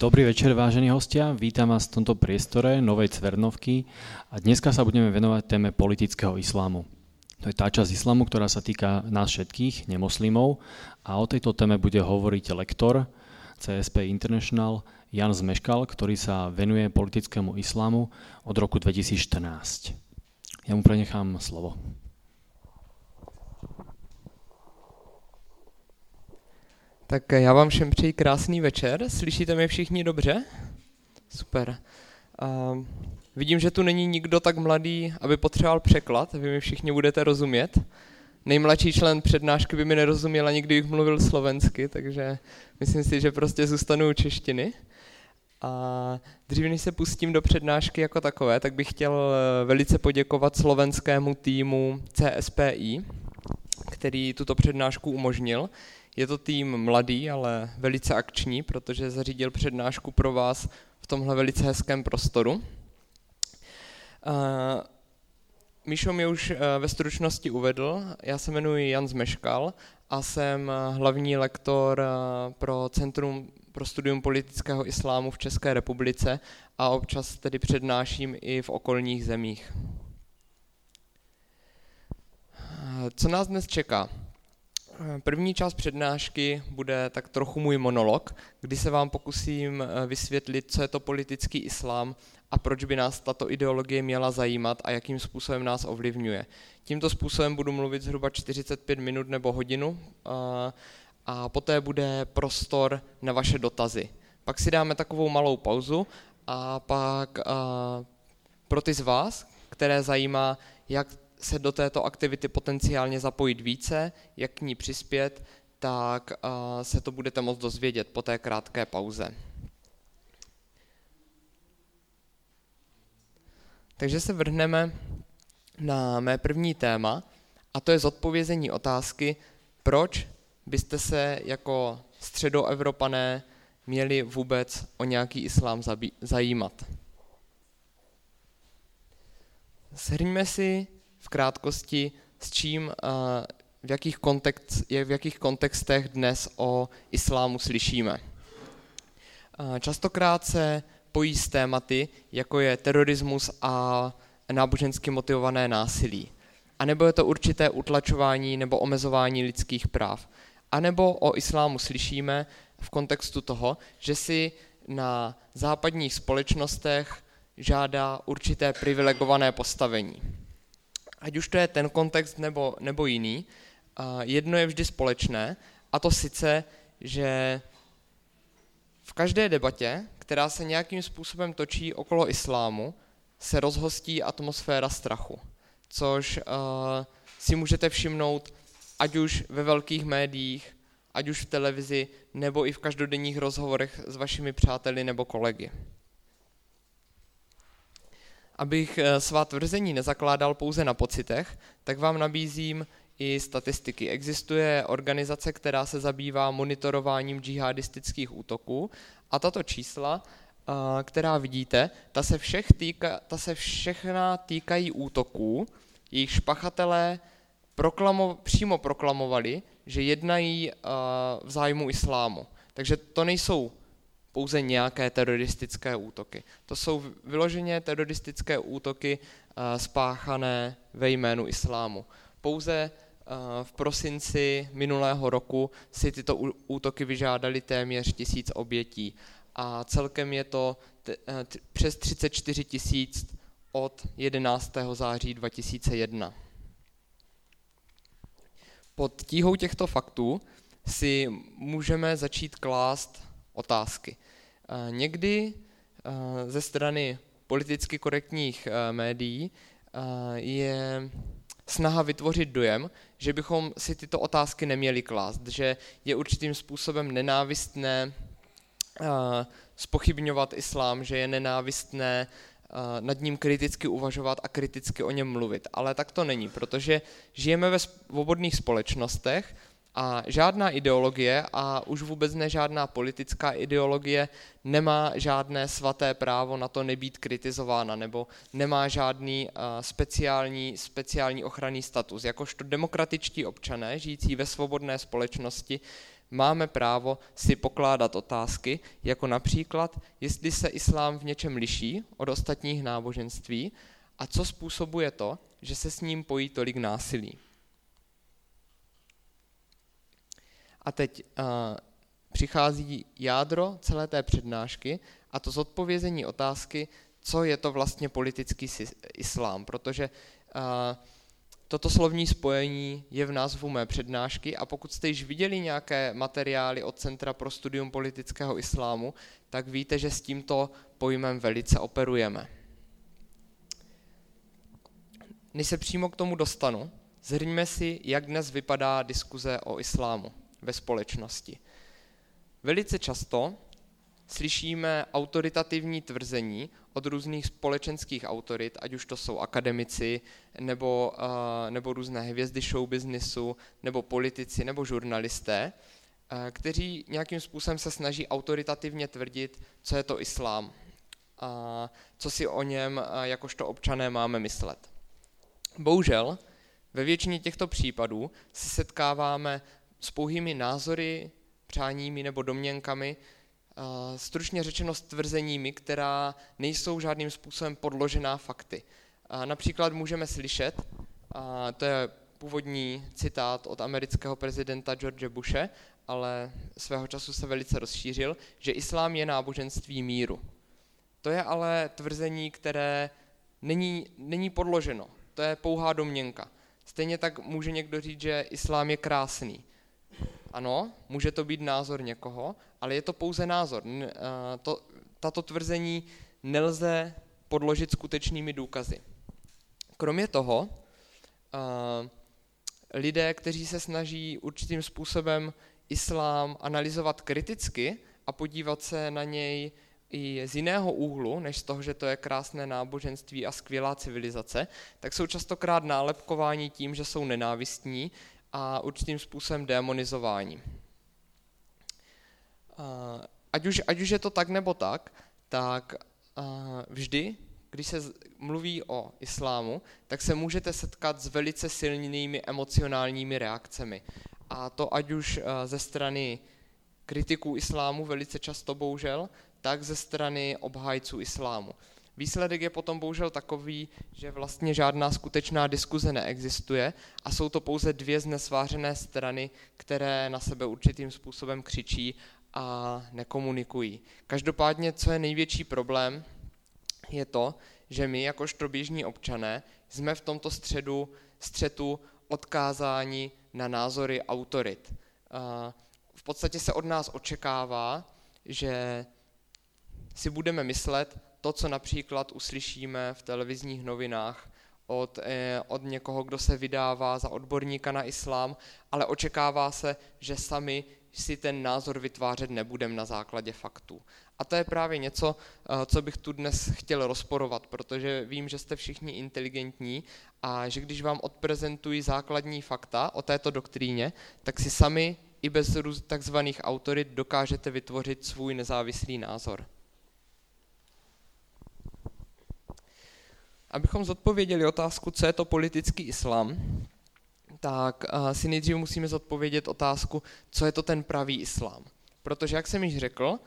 Dobrý večer, vážení hostia. Vítam vás v tomto priestore Novej Cvernovky a dneska sa budeme venovať téme politického islámu. To je tá časť islamu, ktorá sa týka nás všetkých, nemoslimov a o tejto téme bude hovoriť lektor CSP International Jan Zmeškal, ktorý sa venuje politickému islámu od roku 2014. Ja mu prenechám slovo. Tak já vám všem přeji krásný večer. Slyšíte mě všichni dobře? Super. Uh, vidím, že tu není nikdo tak mladý, aby potřeboval překlad. Vy mi všichni budete rozumět. Nejmladší člen přednášky by mi nerozuměl ani kdybych mluvil slovensky, takže myslím si, že prostě zůstanu u češtiny. A dřív než se pustím do přednášky jako takové, tak bych chtěl eh, velice poděkovat slovenskému týmu CSPI, který tuto přednášku umožnil. Je to tým mladý, ale velice akční, protože zařídil přednášku pro vás v tomhle velice hezkém prostoru. Uh, Míšo mi už ve stručnosti uvedl, já se jmenuji Jan Zmeškal a jsem hlavní lektor pro Centrum pro studium politického islámu v České republice a občas tedy přednáším i v okolních zemích. Co nás dnes čeká? První část přednášky bude tak trochu můj monolog, kdy se vám pokusím eh, vysvětlit, co je to politický islám a proč by nás tato ideologie měla zajímat a jakým způsobem nás ovlivňuje. Tímto způsobem budu mluvit zhruba 45 minut nebo hodinu a, a poté bude prostor na vaše dotazy. Pak si dáme takovou malou pauzu a pak pro ty z vás, které zajímá, jak se do této aktivity potenciálně zapojit více, jak k ní přispět, tak se to budete moct dozvědět po té krátké pauze. Takže se vrhneme na mé první téma, a to je zodpovězení otázky, proč byste se jako středoevropané měli vůbec o nějaký islám zajímat. Shrňme si v krátkosti, s čím, v jakých, kontext, v jakých kontextech dnes o islámu slyšíme. Častokrát se pojí s tématy, jako je terorismus a nábožensky motivované násilí. A nebo je to určité utlačování nebo omezování lidských práv. A nebo o islámu slyšíme v kontextu toho, že si na západních společnostech žádá určité privilegované postavení ať už to je ten kontext nebo, nebo jiný, jedno je vždy společné, a to sice, že v každé debatě, která se nějakým způsobem točí okolo islámu, se rozhostí atmosféra strachu, což uh, si můžete všimnout ať už ve velkých médiích, ať už v televizi, nebo i v každodenních rozhovorech s vašimi přáteli nebo kolegy. Abych eh, svá tvrzení nezakládal pouze na pocitech, tak vám nabízím i statistiky. Existuje organizace, která se zabývá monitorováním džihadistických útoků a tato čísla, eh, která vidíte, ta se, všech týka, ta se všechna týkají útoků, jejich špachatelé proklamo, přímo proklamovali, že jednají eh, v zájmu islámu. Takže to nejsou pouze nějaké teroristické útoky. To jsou vyloženě teroristické útoky eh, spáchané ve jménu islámu. Pouze eh, v prosinci minulého roku si tyto útoky vyžádali téměř tisíc obětí a celkem je to eh, přes 34 tisíc od 11. září 2001. Pod tíhou těchto faktů si můžeme začít klást otázky. Někdy ze strany politicky korektních médií je snaha vytvořit dojem, že bychom si tyto otázky neměli klást, že je určitým způsobem nenávistné spochybňovat islám, že je nenávistné nad ním kriticky uvažovat a kriticky o něm mluvit. Ale tak to není, protože žijeme ve svobodných společnostech, a žádná ideologie a už vůbec ne žádná politická ideologie nemá žádné svaté právo na to nebýt kritizována nebo nemá žádný uh, speciální, speciální ochranný status. Jakožto demokratičtí občané žijící ve svobodné společnosti máme právo si pokládat otázky, jako například, jestli se islám v něčem liší od ostatních náboženství a co způsobuje to, že se s ním pojí tolik násilí. A teď uh, přichází jádro celé té přednášky a to zodpovězení otázky, co je to vlastně politický islám, protože uh, Toto slovní spojení je v názvu mé přednášky a pokud jste již viděli nějaké materiály od Centra pro studium politického islámu, tak víte, že s tímto pojmem velice operujeme. Než se přímo k tomu dostanu, zhrňme si, jak dnes vypadá diskuze o islámu ve společnosti. Velice často slyšíme autoritativní tvrzení od různých společenských autorit, ať už to jsou akademici, nebo, uh, nebo různé hvězdy show businessu, nebo politici, nebo žurnalisté, uh, kteří nějakým způsobem se snaží autoritativně tvrdit, co je to islám a co si o něm uh, jakožto občané máme myslet. Bohužel, ve většině těchto případů se setkáváme s pouhými názory, přáními nebo domněnkami, stručně řečeno s tvrzeními, která nejsou žádným způsobem podložená fakty. Například můžeme slyšet, to je původní citát od amerického prezidenta George Bushe, ale svého času se velice rozšířil, že islám je náboženství míru. To je ale tvrzení, které není, není podloženo. To je pouhá domněnka. Stejně tak může někdo říct, že islám je krásný. Ano, může to být názor někoho, ale je to pouze názor. To, tato tvrzení nelze podložit skutečnými důkazy. Kromě toho, lidé, kteří se snaží určitým způsobem islám analyzovat kriticky a podívat se na něj i z jiného úhlu, než z toho, že to je krásné náboženství a skvělá civilizace, tak jsou častokrát nálepkováni tím, že jsou nenávistní a určitým způsobem demonizování. Ať už, ať už je to tak nebo tak, tak vždy, když se mluví o islámu, tak se můžete setkat s velice silnými emocionálními reakcemi. A to ať už ze strany kritiků islámu, velice často bohužel, tak ze strany obhájců islámu. Výsledek je potom bohužel takový, že vlastně žádná skutečná diskuze neexistuje a jsou to pouze dvě znesvářené strany, které na sebe určitým způsobem křičí a nekomunikují. Každopádně, co je největší problém, je to, že my, jakožto běžní občané, jsme v tomto středu, střetu odkázáni na názory autorit. V podstatě se od nás očekává, že si budeme myslet to, co například uslyšíme v televizních novinách od, eh, od někoho, kdo se vydává za odborníka na islám, ale očekává se, že sami si ten názor vytvářet nebudeme na základě faktů. A to je právě něco, eh, co bych tu dnes chtěl rozporovat, protože vím, že jste všichni inteligentní a že když vám odprezentují základní fakta o této doktríně, tak si sami i bez takzvaných autorit dokážete vytvořit svůj nezávislý názor. Abychom zodpověděli otázku, co je to politický islám, tak uh, si nejdřív musíme zodpovědět otázku, co je to ten pravý islám. Protože, jak jsem již řekl, uh,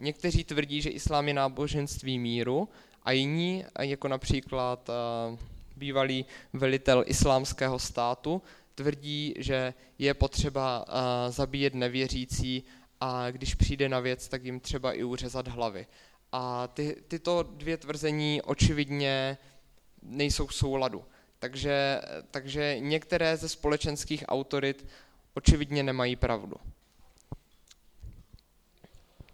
někteří tvrdí, že islám je náboženství míru a jiní, jako například uh, bývalý velitel islámského státu, tvrdí, že je potřeba zabíjet nevěřící a když přijde na věc, tak jim třeba i uřezat hlavy. A ty, tyto dvě tvrzení očividně nejsou v souladu. Takže, takže některé ze společenských autorit očividně nemají pravdu.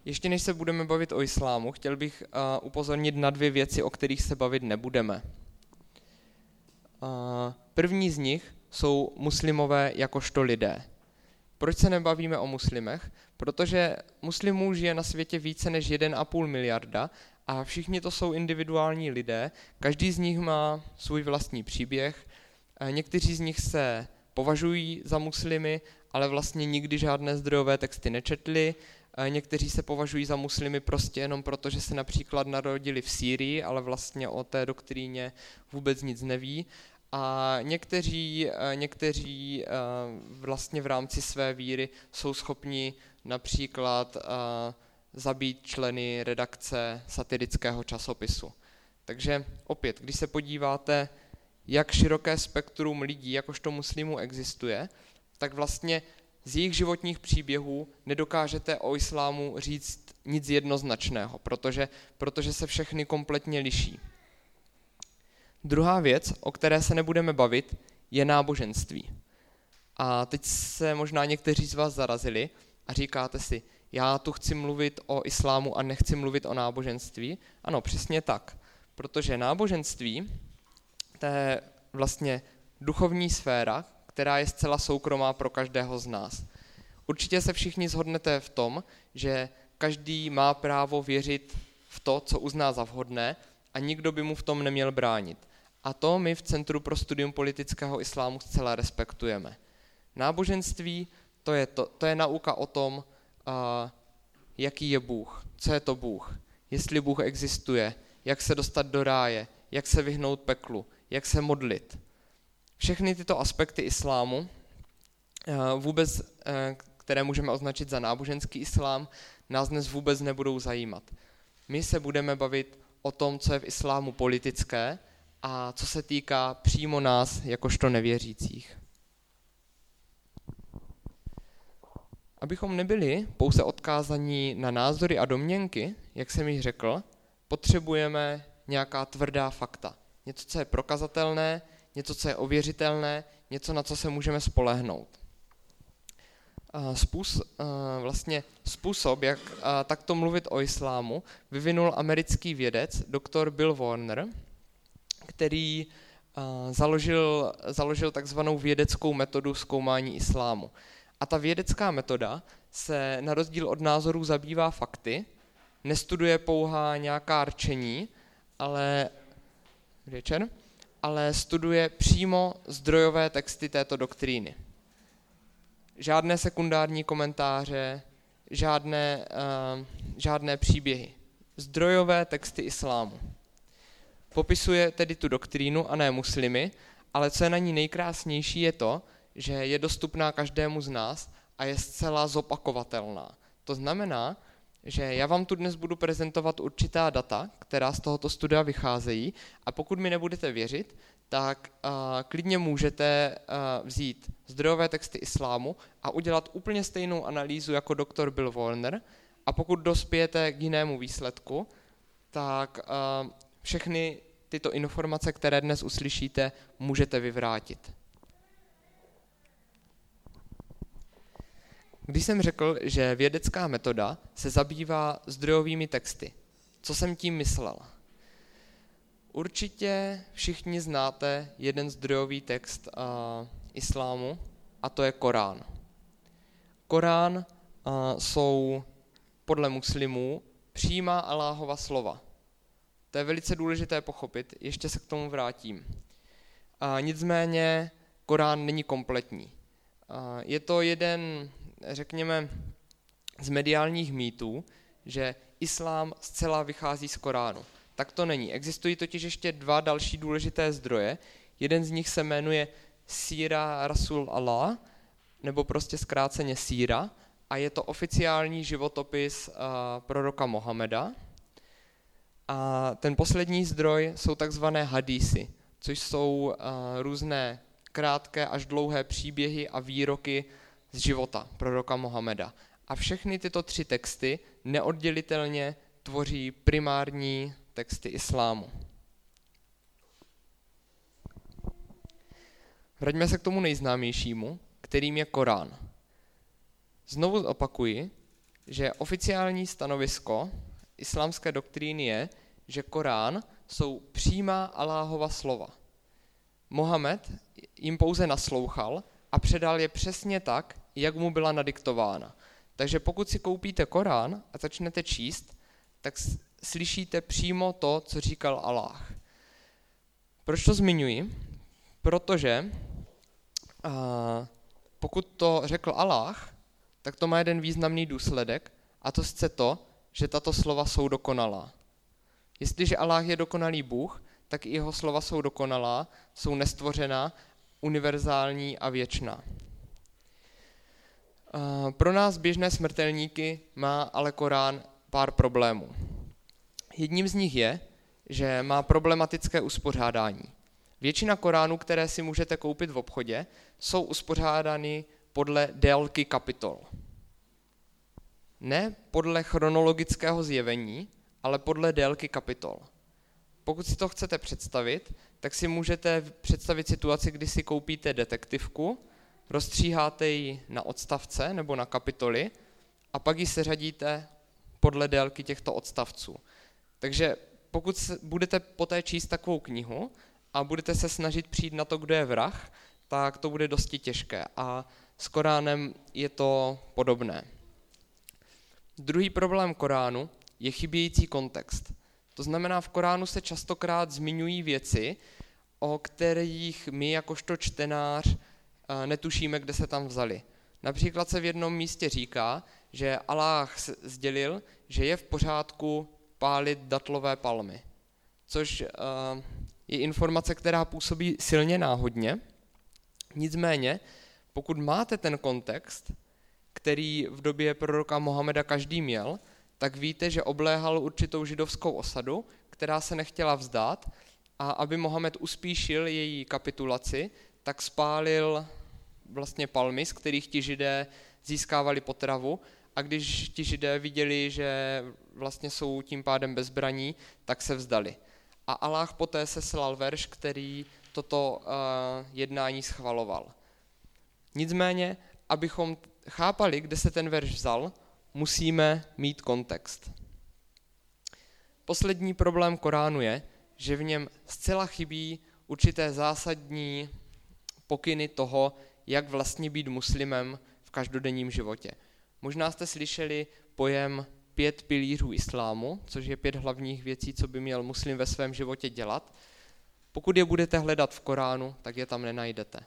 Ještě než se budeme bavit o islámu, chtěl bych uh, upozornit na dvě věci, o kterých se bavit nebudeme. Uh, první z nich jsou muslimové jakožto lidé. Proč se nebavíme o muslimech? Protože muslimů žije na světě více než 1,5 miliarda a všichni to jsou individuální lidé, každý z nich má svůj vlastní příběh, někteří z nich se považují za muslimy, ale vlastně nikdy žádné zdrojové texty nečetli, někteří se považují za muslimy prostě jenom proto, že se například narodili v Sýrii, ale vlastně o té doktríně vůbec nic neví A někteří, někteří vlastně v rámci své víry jsou schopni například zabít členy redakce satirického časopisu. Takže opět, když se podíváte, jak široké spektrum lidí, jakožto muslimů existuje, tak vlastně z jejich životních příběhů nedokážete o islámu říct nic jednoznačného, protože, protože se všechny kompletně liší. Druhá věc, o které se nebudeme bavit, je náboženství. A teď se možná někteří z vás zarazili a říkáte si, já tu chci mluvit o islámu a nechci mluvit o náboženství. Ano, přesně tak. Protože náboženství, to je vlastně duchovní sféra, která je zcela soukromá pro každého z nás. Určitě se všichni zhodnete v tom, že každý má právo věřit v to, co uzná za vhodné a nikdo by mu v tom neměl bránit. A to my v Centru pro studium politického islámu zcela respektujeme. Náboženství to je, to, to je nauka o tom, uh, jaký je Bůh, co je to Bůh, jestli Bůh existuje, jak se dostat do ráje, jak se vyhnout peklu, jak se modlit. Všechny tyto aspekty islámu, vůbec, které můžeme označit za náboženský islám, nás dnes vůbec nebudou zajímat. My se budeme bavit o tom, co je v islámu politické a co se týká přímo nás, jakožto nevěřících. Abychom nebyli pouze odkázaní na názory a domněnky, jak jsem již řekl, potřebujeme nějaká tvrdá fakta. Něco, co je prokazatelné, něco, co je ověřitelné, něco, na co se můžeme spolehnout. Způsob, vlastně způsob, jak takto mluvit o islámu, vyvinul americký vědec, doktor Bill Warner, který založil, založil takzvanou vědeckou metodu zkoumání islámu. A ta vědecká metoda se na rozdíl od názorů zabývá fakty, nestuduje pouhá nějaká rčení, ale, večer, ale studuje přímo zdrojové texty této doktríny žádné sekundární komentáře, žádné, uh, žádné příběhy. Zdrojové texty islámu. Popisuje tedy tu doktrínu a ne muslimy, ale co je na ní nejkrásnější je to, že je dostupná každému z nás a je zcela zopakovatelná. To znamená, že já vám tu dnes budu prezentovat určitá data, která z tohoto studia vycházejí a pokud mi nebudete věřit, tak uh, klidně můžete uh, vzít zdrojové texty islámu a udělat úplně stejnou analýzu jako doktor Bill Warner a pokud dospějete k jinému výsledku, tak uh, všechny tyto informace, které dnes uslyšíte, můžete vyvrátit. Když jsem řekl, že vědecká metoda se zabývá zdrojovými texty, co jsem tím myslel? Určitě všichni znáte jeden zdrojový text uh, islámu, a to je Korán. Korán uh, jsou podle muslimů přímá Aláhova slova. To je velice důležité pochopit, ještě se k tomu vrátím. A nicméně Korán není kompletní. A je to jeden, řekněme, z mediálních mýtů, že islám zcela vychází z Koránu tak to není. Existují totiž ještě dva další důležité zdroje. Jeden z nich se jmenuje Síra Rasul Allah, nebo prostě zkráceně Síra, a je to oficiální životopis uh, proroka Mohameda. A ten poslední zdroj jsou takzvané hadísy, což jsou uh, různé krátké až dlouhé příběhy a výroky z života proroka Mohameda. A všechny tyto tři texty neoddělitelně tvoří primární texty islámu. Vraťme se k tomu nejznámějšímu, kterým je Korán. Znovu opakuji, že oficiální stanovisko islámské doktríny je, že Korán jsou přímá Aláhova slova. Mohamed jim pouze naslouchal a předal je přesně tak, jak mu byla nadiktována. Takže pokud si koupíte Korán a začnete číst, tak slyšíte přímo to, co říkal Allah. Proč to zmiňuji? Protože a, pokud to řekl Allah, tak to má jeden významný důsledek a to sice to, že tato slova jsou dokonalá. Jestliže Allah je dokonalý Bůh, tak i jeho slova jsou dokonalá, jsou nestvořená, univerzální a věčná. Pro nás běžné smrtelníky má ale Korán pár problémů. Jedním z nich je, že má problematické uspořádání. Většina Koránů, které si můžete koupit v obchodě, jsou uspořádány podle délky kapitol. Ne podle chronologického zjevení, ale podle délky kapitol. Pokud si to chcete představit, tak si můžete představit situaci, kdy si koupíte detektivku, rozstříháte ji na odstavce nebo na kapitoly a pak ji seřadíte podle délky těchto odstavců. Takže pokud budete poté číst takovou knihu a budete se snažit přijít na to, kdo je vrah, tak to bude dosti těžké a s Koránem je to podobné. Druhý problém Koránu je chybějící kontext. To znamená, v Koránu se častokrát zmiňují věci, o kterých my jakožto čtenář eh, netušíme, kde se tam vzali. Například se v jednom místě říká, že Aláh sdělil, že je v pořádku pálit datlové palmy, což eh, je informace, která působí silně náhodně. Nicméně, pokud máte ten kontext, který v době proroka Mohameda každý měl, tak víte, že obléhal určitou židovskou osadu, která se nechtěla vzdát a aby Mohamed uspíšil její kapitulaci, tak spálil vlastně palmy, z kterých ti židé získávali potravu a když ti židé viděli, že vlastně jsou tím pádem bezbraní, tak se vzdali. A Allah poté se slal verš, který toto uh, jednání schvaloval. Nicméně, abychom chápali, kde se ten verš vzal, musíme mít kontext. Poslední problém Koránu je, že v něm zcela chybí určité zásadní pokyny toho, jak vlastně být muslimem v každodenním životě. Možná jste slyšeli pojem pět pilířů islámu, což je pět hlavních věcí, co by měl muslim ve svém životě dělat. Pokud je budete hledat v Koránu, tak je tam nenajdete.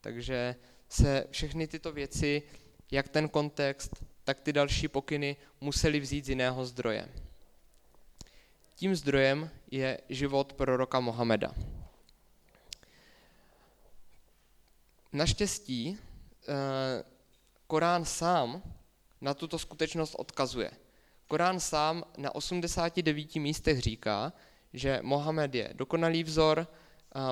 Takže se všechny tyto věci, jak ten kontext, tak ty další pokyny museli vzít z jiného zdroje. Tím zdrojem je život proroka Mohameda. Naštěstí eh, Korán sám na tuto skutečnost odkazuje. Korán sám na 89 místech říká, že Mohamed je dokonalý vzor,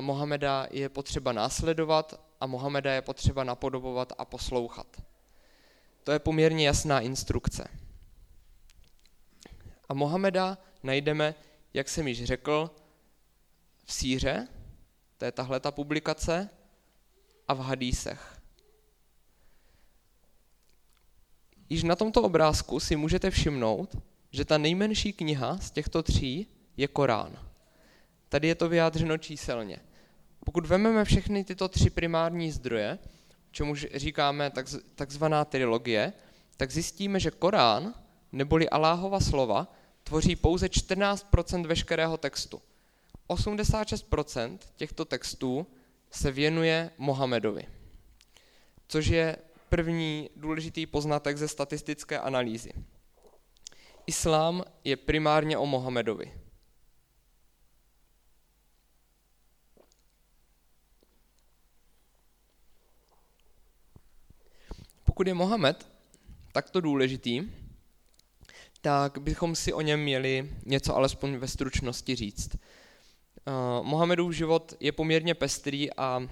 Mohameda je potřeba následovat a Mohameda je potřeba napodobovat a poslouchat. To je poměrně jasná instrukce. A Mohameda najdeme, jak jsem již řekl, v síře, to je tahle ta publikace, a v hadísech. Již na tomto obrázku si můžete všimnout, že ta nejmenší kniha z těchto tří je Korán. Tady je to vyjádřeno číselně. Pokud vezmeme všechny tyto tři primární zdroje, čemu říkáme takzvaná trilogie, tak zjistíme, že Korán, neboli Aláhova slova, tvoří pouze 14% veškerého textu. 86% těchto textů se věnuje Mohamedovi, což je první důležitý poznatek ze statistické analýzy. Islám je primárně o Mohamedovi. Pokud je Mohamed takto důležitý, tak bychom si o něm měli něco alespoň ve stručnosti říct. Uh, Mohamedův život je poměrně pestrý a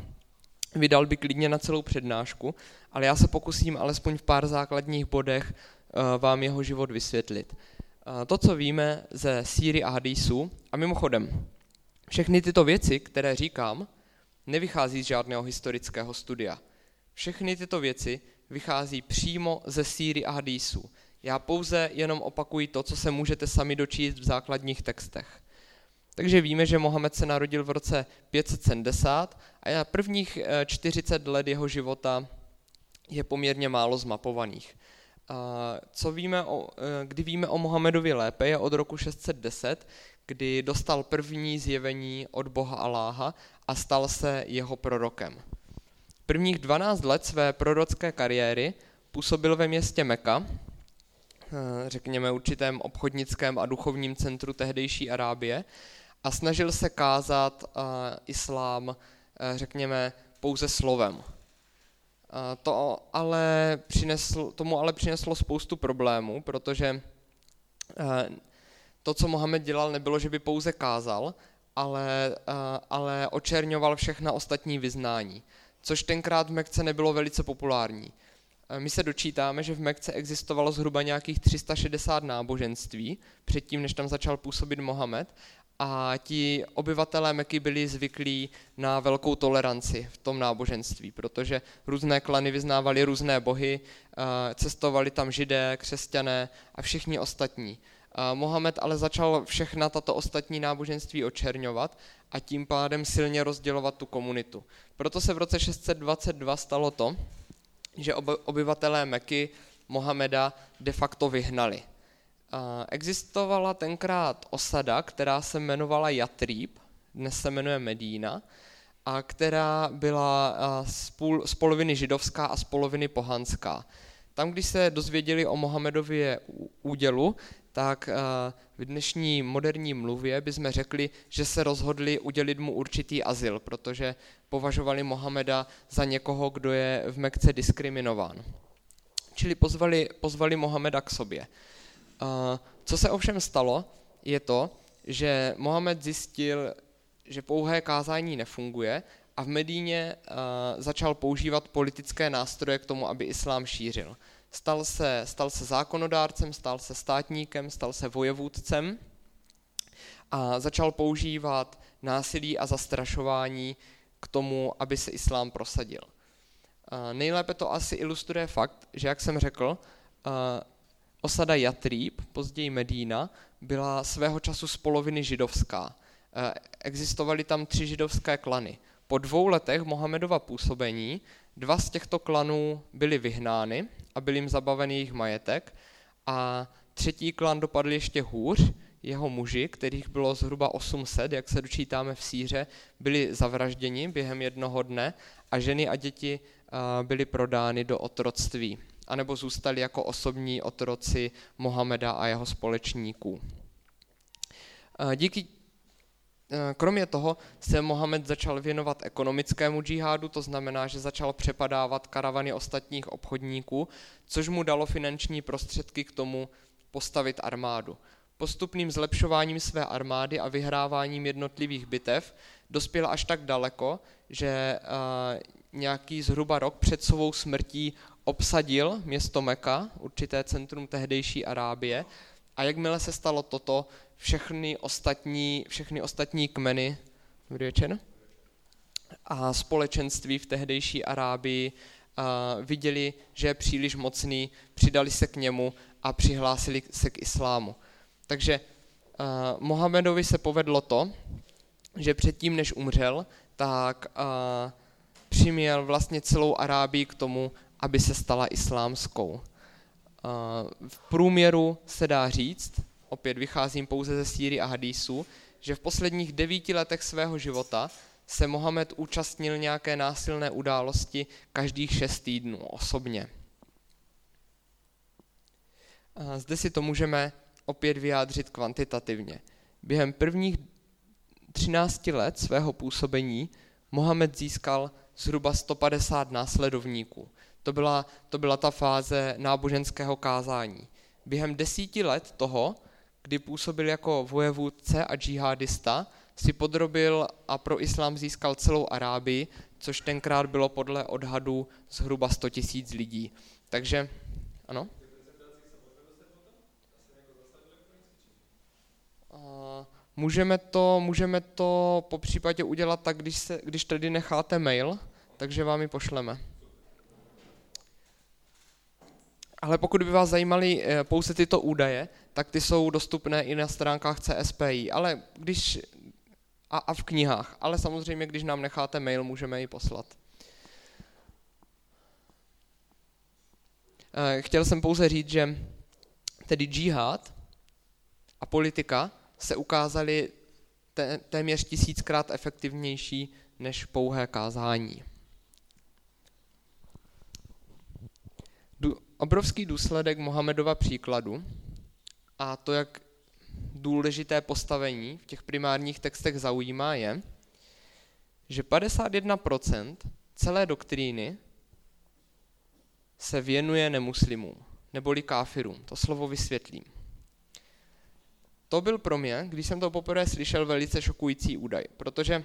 vydal by klidně na celou přednášku, ale já se pokusím alespoň v pár základních bodech uh, vám jeho život vysvětlit. Uh, to, co víme ze síry a hadisu, a mimochodem, všechny tyto věci, které říkám, nevychází z žádného historického studia. Všechny tyto věci vychází přímo ze síry a hadisu. Já pouze jenom opakuji to, co se můžete sami dočíst v základních textech. Takže víme, že Mohamed se narodil v roce 570 a prvních 40 eh, let jeho života je poměrně málo zmapovaných. Co víme o, eh, kdy víme o Mohamedovi lépe, je od roku 610, kdy dostal první zjevení od Boha Aláha a stal se jeho prorokem. Prvních 12 let své prorocké kariéry působil ve městě Meka, eh, řekněme určitém obchodnickém a duchovním centru tehdejší Arábie, a snažil se kázat islám, řekněme, pouze slovem. To ale přinesl, tomu ale přineslo spoustu problémů, protože to, co Mohamed dělal, nebylo, že by pouze kázal, ale, ale očerňoval všechna ostatní vyznání, což tenkrát v Mekce nebylo velice populární. My se dočítáme, že v Mekce existovalo zhruba nějakých 360 náboženství, předtím, než tam začal působit Mohamed, a ti obyvatelé Meky byli zvyklí na velkou toleranci v tom náboženství, protože různé klany vyznávali různé bohy, cestovali tam židé, křesťané a všichni ostatní. Mohamed ale začal všechna tato ostatní náboženství očerňovat a tím pádem silně rozdělovat tu komunitu. Proto se v roce 622 stalo to, že obyvatelé Meky Mohameda de facto vyhnali. Existovala tenkrát osada, která se jmenovala Jatrib, dnes se jmenuje Medína, a která byla z poloviny židovská a z poloviny pohanská. Tam, když se dozvěděli o Mohamedově údělu, tak v dnešní moderní mluvě bychom řekli, že se rozhodli udělit mu určitý azyl, protože považovali Mohameda za někoho, kdo je v Mekce diskriminován. Čili pozvali, pozvali Mohameda k sobě. Co se ovšem stalo, je to, že Mohamed zjistil, že pouhé kázání nefunguje a v Medíně začal používat politické nástroje k tomu, aby islám šířil. Stal se, stal se zákonodárcem, stal se státníkem, stal se vojevůdcem a začal používat násilí a zastrašování k tomu, aby se islám prosadil. Nejlépe to asi ilustruje fakt, že jak jsem řekl, osada Jatrýb, později Medína, byla svého času z poloviny židovská. Existovaly tam tři židovské klany. Po dvou letech Mohamedova působení dva z těchto klanů byly vyhnány a byl jim zabaven jejich majetek a třetí klan dopadl ještě hůř, jeho muži, kterých bylo zhruba 800, jak se dočítáme v síře, byli zavražděni během jednoho dne a ženy a děti byly prodány do otroctví, anebo zůstali jako osobní otroci Mohameda a jeho společníků. Díky Kromě toho se Mohamed začal věnovat ekonomickému džihádu, to znamená, že začal přepadávat karavany ostatních obchodníků, což mu dalo finanční prostředky k tomu postavit armádu. Postupným zlepšováním své armády a vyhráváním jednotlivých bitev dospěl až tak daleko, že nějaký zhruba rok před svou smrtí obsadil město Meka, určité centrum tehdejší Arábie, a jakmile se stalo toto, všechny ostatní, všechny ostatní kmeny, a společenství v tehdejší Arábii viděli, že je příliš mocný, přidali se k němu a přihlásili se k islámu. Takže Mohamedovi se povedlo to, že předtím, než umřel, tak přiměl vlastně celou Arábii k tomu, aby se stala islámskou. V průměru se dá říct, opět vycházím pouze ze síry a hadísu, že v posledních devíti letech svého života se Mohamed účastnil nějaké násilné události každých šest týdnů osobně. Zde si to můžeme opět vyjádřit kvantitativně. Během prvních 13 let svého působení Mohamed získal zhruba 150 následovníků. To byla, to byla ta fáze náboženského kázání. Během desíti let toho, kdy působil jako vojevůdce a džihadista, si podrobil a pro islám získal celou Arábii, což tenkrát bylo podle odhadu zhruba 100 tisíc lidí. Takže, ano? Můžeme to, můžeme to po případě udělat tak, když, se, když tady necháte mail, takže vám ji pošleme. Ale pokud by vás zajímaly eh, pouze tyto údaje, tak ty jsou dostupné i na stránkách CSPI, ale když, a, a v knihách. Ale samozřejmě, když nám necháte mail, můžeme ji poslat. Eh, chtěl jsem pouze říct, že tedy džihad a politika se ukázaly téměř tisíckrát efektivnější než pouhé kázání. obrovský důsledek Mohamedova příkladu a to, jak důležité postavení v těch primárních textech zaujímá, je, že 51% celé doktríny se věnuje nemuslimům, neboli káfirům. To slovo vysvětlím. To byl pro mě, když jsem to poprvé slyšel, velice šokující údaj, protože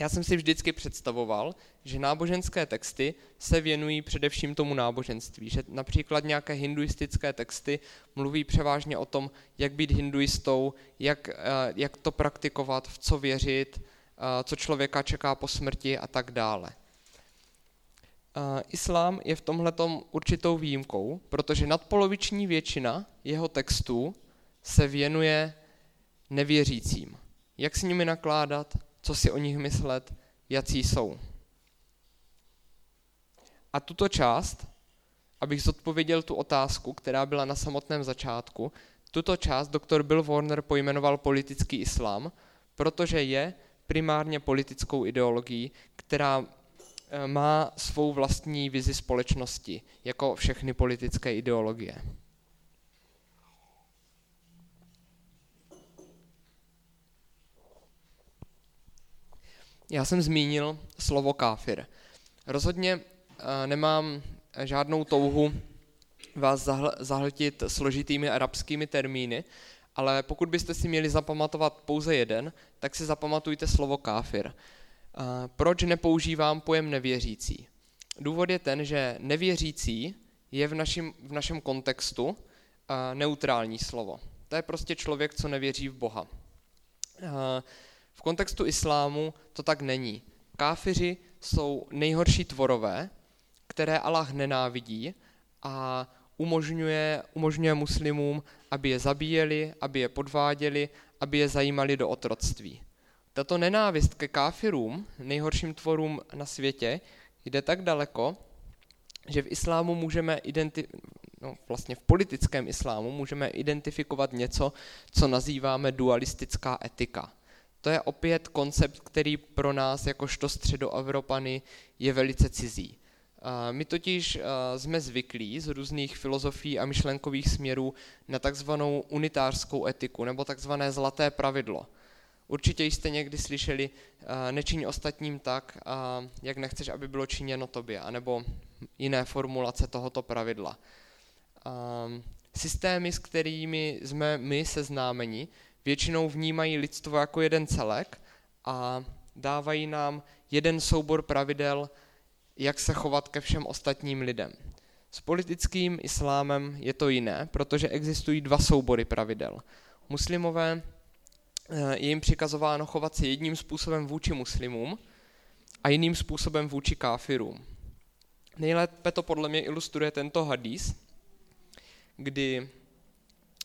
já jsem si vždycky představoval, že náboženské texty se věnují především tomu náboženství, že například nějaké hinduistické texty mluví převážně o tom, jak být hinduistou, jak, eh, jak to praktikovat, v co věřit, eh, co člověka čeká po smrti a tak dále. Eh, islám je v tomhle určitou výjimkou, protože nadpoloviční většina jeho textů se věnuje nevěřícím. Jak s nimi nakládat, co si o nich myslet, jací jsou. A tuto část, abych zodpověděl tu otázku, která byla na samotném začátku, tuto část doktor Bill Warner pojmenoval politický islám, protože je primárně politickou ideologií, která eh, má svou vlastní vizi společnosti, jako všechny politické ideologie. Já jsem zmínil slovo káfir. Rozhodně eh, nemám žádnou touhu vás zahltit složitými arabskými termíny, ale pokud byste si měli zapamatovat pouze jeden, tak si zapamatujte slovo káfir. Eh, proč nepoužívám pojem nevěřící? Důvod je ten, že nevěřící je v našem, v našem kontextu eh, neutrální slovo. To je prostě člověk, co nevěří v Boha. V kontextu islámu to tak není. Káfiři jsou nejhorší tvorové, které Allah nenávidí a umožňuje, umožňuje muslimům, aby je zabíjeli, aby je podváděli, aby je zajímali do otroctví. Tato nenávist ke káfirům, nejhorším tvorům na světě, jde tak daleko, že v islámu můžeme identi- no, vlastně v politickém islámu můžeme identifikovat něco, co nazýváme dualistická etika. To je opět koncept, který pro nás jakožto středoevropany je velice cizí. My totiž jsme zvyklí z různých filozofií a myšlenkových směrů na takzvanou unitářskou etiku nebo takzvané zlaté pravidlo. Určitě jste někdy slyšeli nečiň ostatním tak, jak nechceš, aby bylo činěno tobě, anebo jiné formulace tohoto pravidla. Systémy, s kterými jsme my seznámeni, většinou vnímají lidstvo jako jeden celek a dávají nám jeden soubor pravidel, jak se chovat ke všem ostatním lidem. S politickým islámem je to jiné, protože existují dva soubory pravidel. Muslimové eh, je jim přikazováno chovat se jedním způsobem vůči muslimům a jiným způsobem vůči káfirům. Nejlépe to podle mě ilustruje tento hadís, kdy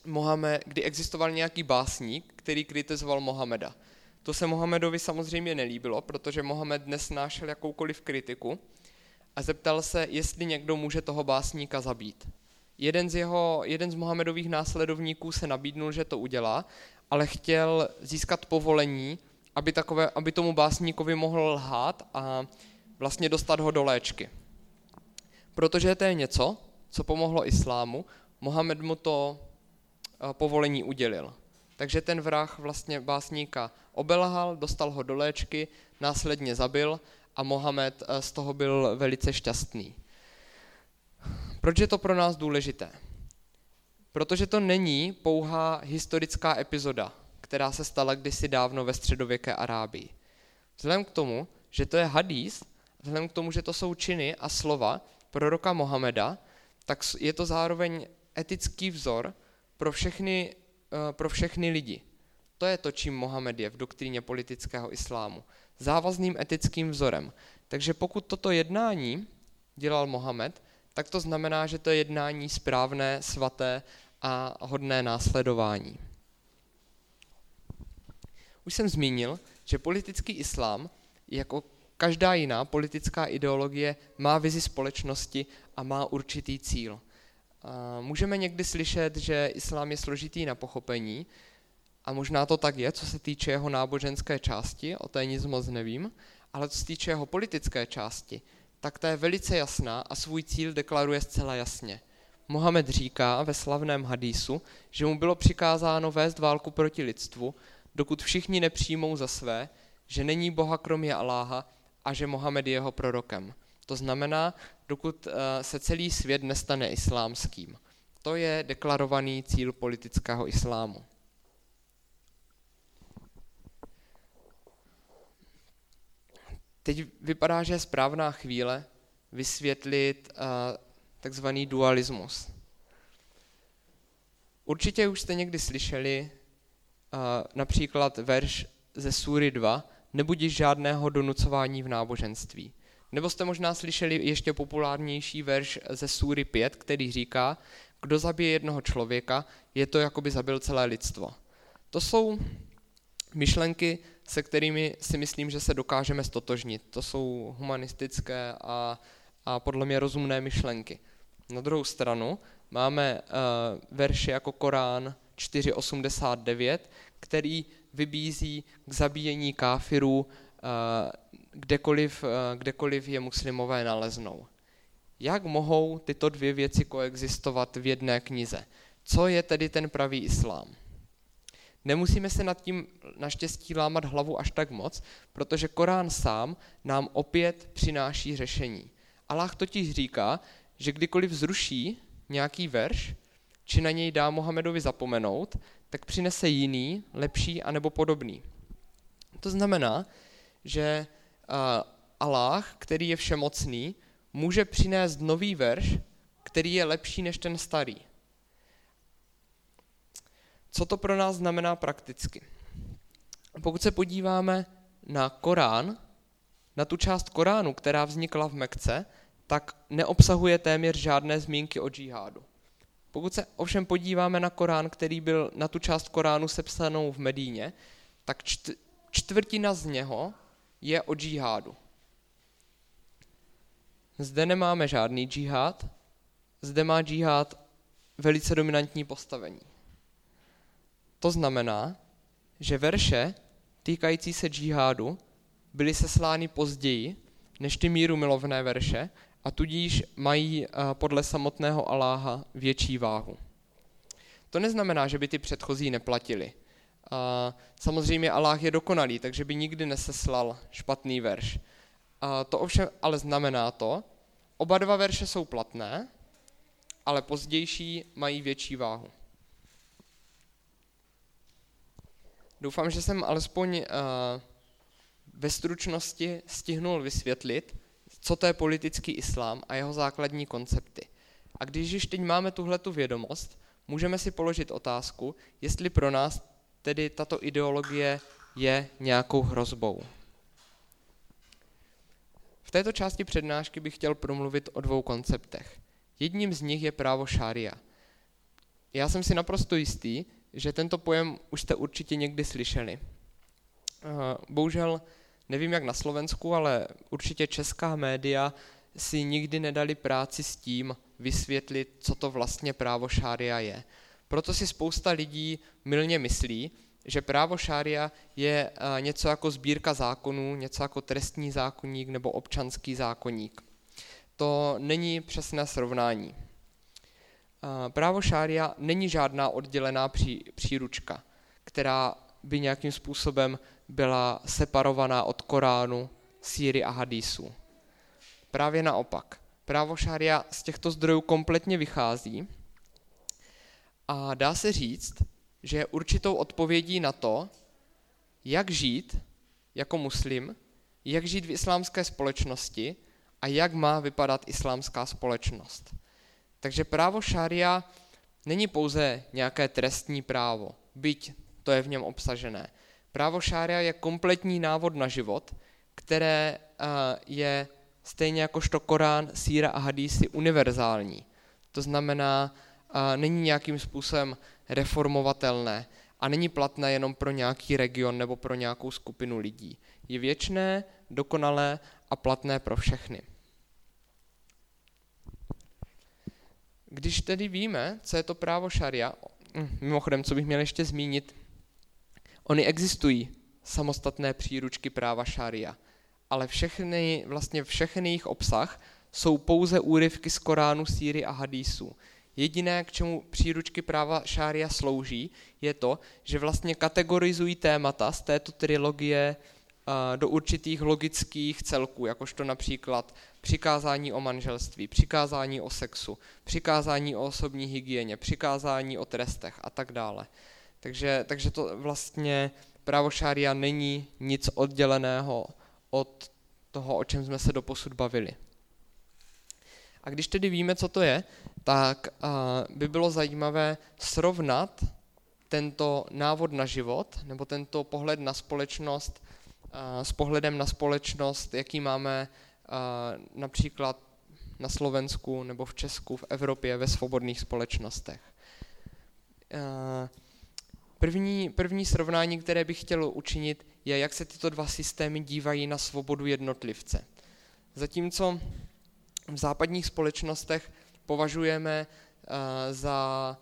Mohamed, kdy existoval nějaký básník, který kritizoval Mohameda. To se Mohamedovi samozřejmě nelíbilo, protože Mohamed nesnášel jakoukoliv kritiku a zeptal se, jestli někdo může toho básníka zabít. Jeden z, jeho, jeden z Mohamedových následovníků se nabídnul, že to udělá, ale chtěl získat povolení, aby, takové, aby tomu básníkovi mohl lhát a vlastně dostat ho do léčky. Protože to je něco, co pomohlo islámu, Mohamed mu to povolení udělil. Takže ten vrah vlastně básníka obelhal, dostal ho do léčky, následně zabil a Mohamed eh, z toho byl velice šťastný. Proč je to pro nás důležité? Protože to není pouhá historická epizoda, která se stala kdysi dávno ve středověké Arábii. Vzhledem k tomu, že to je hadís, vzhledem k tomu, že to jsou činy a slova proroka Mohameda, tak je to zároveň etický vzor, pro všechny, eh, pro všechny lidi. To je to, čím Mohamed je v doktríně politického islámu. Závazným etickým vzorem. Takže pokud toto jednání dělal Mohamed, tak to znamená, že to je jednání správné, svaté a hodné následování. Už jsem zmínil, že politický islám, jako každá jiná politická ideologie, má vizi společnosti a má určitý cíl. Můžeme někdy slyšet, že islám je složitý na pochopení, a možná to tak je, co se týče jeho náboženské části, o té nic moc nevím, ale co se týče jeho politické části, tak ta je velice jasná a svůj cíl deklaruje zcela jasně. Mohamed říká ve slavném hadísu, že mu bylo přikázáno vést válku proti lidstvu, dokud všichni nepřijmou za své, že není Boha kromě Aláha a že Mohamed je jeho prorokem. To znamená, dokud eh, se celý svět nestane islámským. To je deklarovaný cíl politického islámu. Teď vypadá, že je správná chvíle vysvětlit uh, takzvaný dualismus. Určitě už jste někdy slyšeli uh, například verš ze Súry 2, nebudíš žádného donucování v náboženství. Nebo jste možná slyšeli ještě populárnější verš ze Súry 5, který říká, kdo zabije jednoho člověka, je to, jako by zabil celé lidstvo. To jsou myšlenky, se kterými si myslím, že se dokážeme stotožnit. To jsou humanistické a, a podle mě rozumné myšlenky. Na druhou stranu máme uh, verše jako Korán 4.89, který vybízí k zabíjení káfirů, uh, kdekoliv, uh, kdekoliv je muslimové naleznou. Jak mohou tyto dvě věci koexistovat v jedné knize? Co je tedy ten pravý islám? Nemusíme se nad tím naštěstí lámat hlavu až tak moc, protože Korán sám nám opět přináší řešení. Allah totiž říká, že kdykoliv zruší nějaký verš, či na něj dá Mohamedovi zapomenout, tak přinese jiný, lepší anebo podobný. To znamená, že Allah, který je všemocný, může přinést nový verš, který je lepší než ten starý. Co to pro nás znamená prakticky? Pokud se podíváme na Korán, na tu část Koránu, která vznikla v Mekce, tak neobsahuje téměř žádné zmínky o džihádu. Pokud se ovšem podíváme na Korán, který byl na tu část Koránu sepsanou v Medíně, tak čtvrtina z něho je o džihádu. Zde nemáme žádný džihad, zde má džihad velice dominantní postavení. To znamená, že verše týkající se džihádu byly seslány později než ty míru milovné verše a tudíž mají eh, podle samotného Aláha větší váhu. To neznamená, že by ty předchozí neplatili. Samozřejmě Aláh je dokonalý, takže by nikdy neseslal špatný verš. To ovšem ale znamená to, oba dva verše jsou platné, ale pozdější mají větší váhu. Doufám, že jsem alespoň uh, ve stručnosti stihnul vysvětlit, co to je politický islám a jeho základní koncepty. A když již teď máme tuhletu vědomost, můžeme si položit otázku, jestli pro nás tedy tato ideologie je nějakou hrozbou. V této části přednášky bych chtěl promluvit o dvou konceptech. Jedním z nich je právo šária. Já jsem si naprosto jistý, že tento pojem už jste určitě někdy slyšeli. Eh, bohužel nevím jak na Slovensku, ale určitě česká média si nikdy nedali práci s tím vysvětlit, co to vlastně právo šária je. Proto si spousta lidí milně myslí, že právo šária je eh, něco jako sbírka zákonů, něco jako trestní zákonník nebo občanský zákonník. To není přesné srovnání. Eh, právo šária není žádná oddělená pří, příručka, která by nějakým způsobem byla separovaná od Koránu, Síry a Hadísu. Právě naopak. Právo šária z těchto zdrojů kompletně vychází a dá se říct, že je určitou odpovědí na to, jak žít jako muslim, jak žít v islámské společnosti a jak má vypadat islámská společnost. Takže právo šária není pouze nějaké trestní právo, byť to je v něm obsažené. Právo šária je kompletní návod na život, které eh, je stejně jakožto Korán, Síra a Hadísy univerzální. To znamená, není nějakým způsobem reformovatelné a není platné jenom pro nějaký region nebo pro nějakou skupinu lidí. Je věčné, dokonalé a platné pro všechny. Když tedy víme, co je to právo šaria, hm, mimochodem, co bych měl ještě zmínit, oni existují samostatné příručky práva šaria, ale všechny, vlastně všechny jejich obsah jsou pouze úryvky z Koránu, Síry a Hadísu. Jediné, k čemu příručky práva šária slouží, je to, že vlastně kategorizují témata z této trilogie do určitých logických celků, jakožto například přikázání o manželství, přikázání o sexu, přikázání o osobní hygieně, přikázání o trestech a tak dále. Takže, takže to vlastně právo šária není nic odděleného od toho, o čem jsme se doposud bavili. A když tedy víme, co to je, tak by bylo zajímavé srovnat tento návod na život, nebo tento pohled na společnost s pohledem na společnost, jaký máme například na Slovensku nebo v Česku, v Evropě, ve svobodných společnostech. První, první srovnání, které bych chtěl učinit, je, jak se tyto dva systémy dívají na svobodu jednotlivce. Zatímco v západních společnostech považujeme za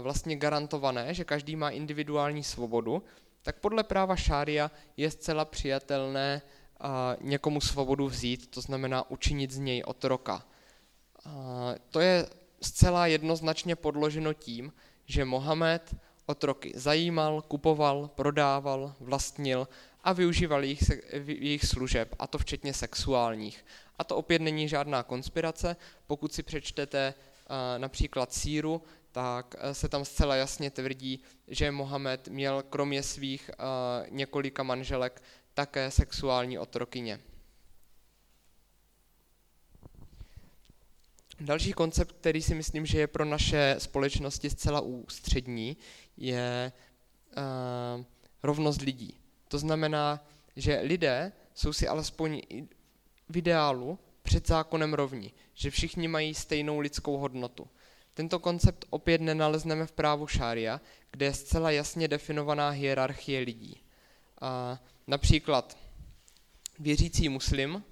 vlastně garantované, že každý má individuální svobodu, tak podle práva šária je zcela přijatelné někomu svobodu vzít, to znamená učinit z něj otroka. To je zcela jednoznačně podloženo tím, že Mohamed otroky zajímal, kupoval, prodával, vlastnil a využíval jejich, jejich služeb, a to včetně sexuálních. A to opět není žádná konspirace. Pokud si přečtete například síru, tak se tam zcela jasně tvrdí, že Mohamed měl kromě svých několika manželek také sexuální otrokyně. Další koncept, který si myslím, že je pro naše společnosti zcela ústřední, je rovnost lidí. To znamená, že lidé jsou si alespoň v ideálu před zákonem rovni, že všichni mají stejnou lidskou hodnotu. Tento koncept opět nenalezneme v právu šária, kde je zcela jasně definovaná hierarchie lidí. A například věřící muslim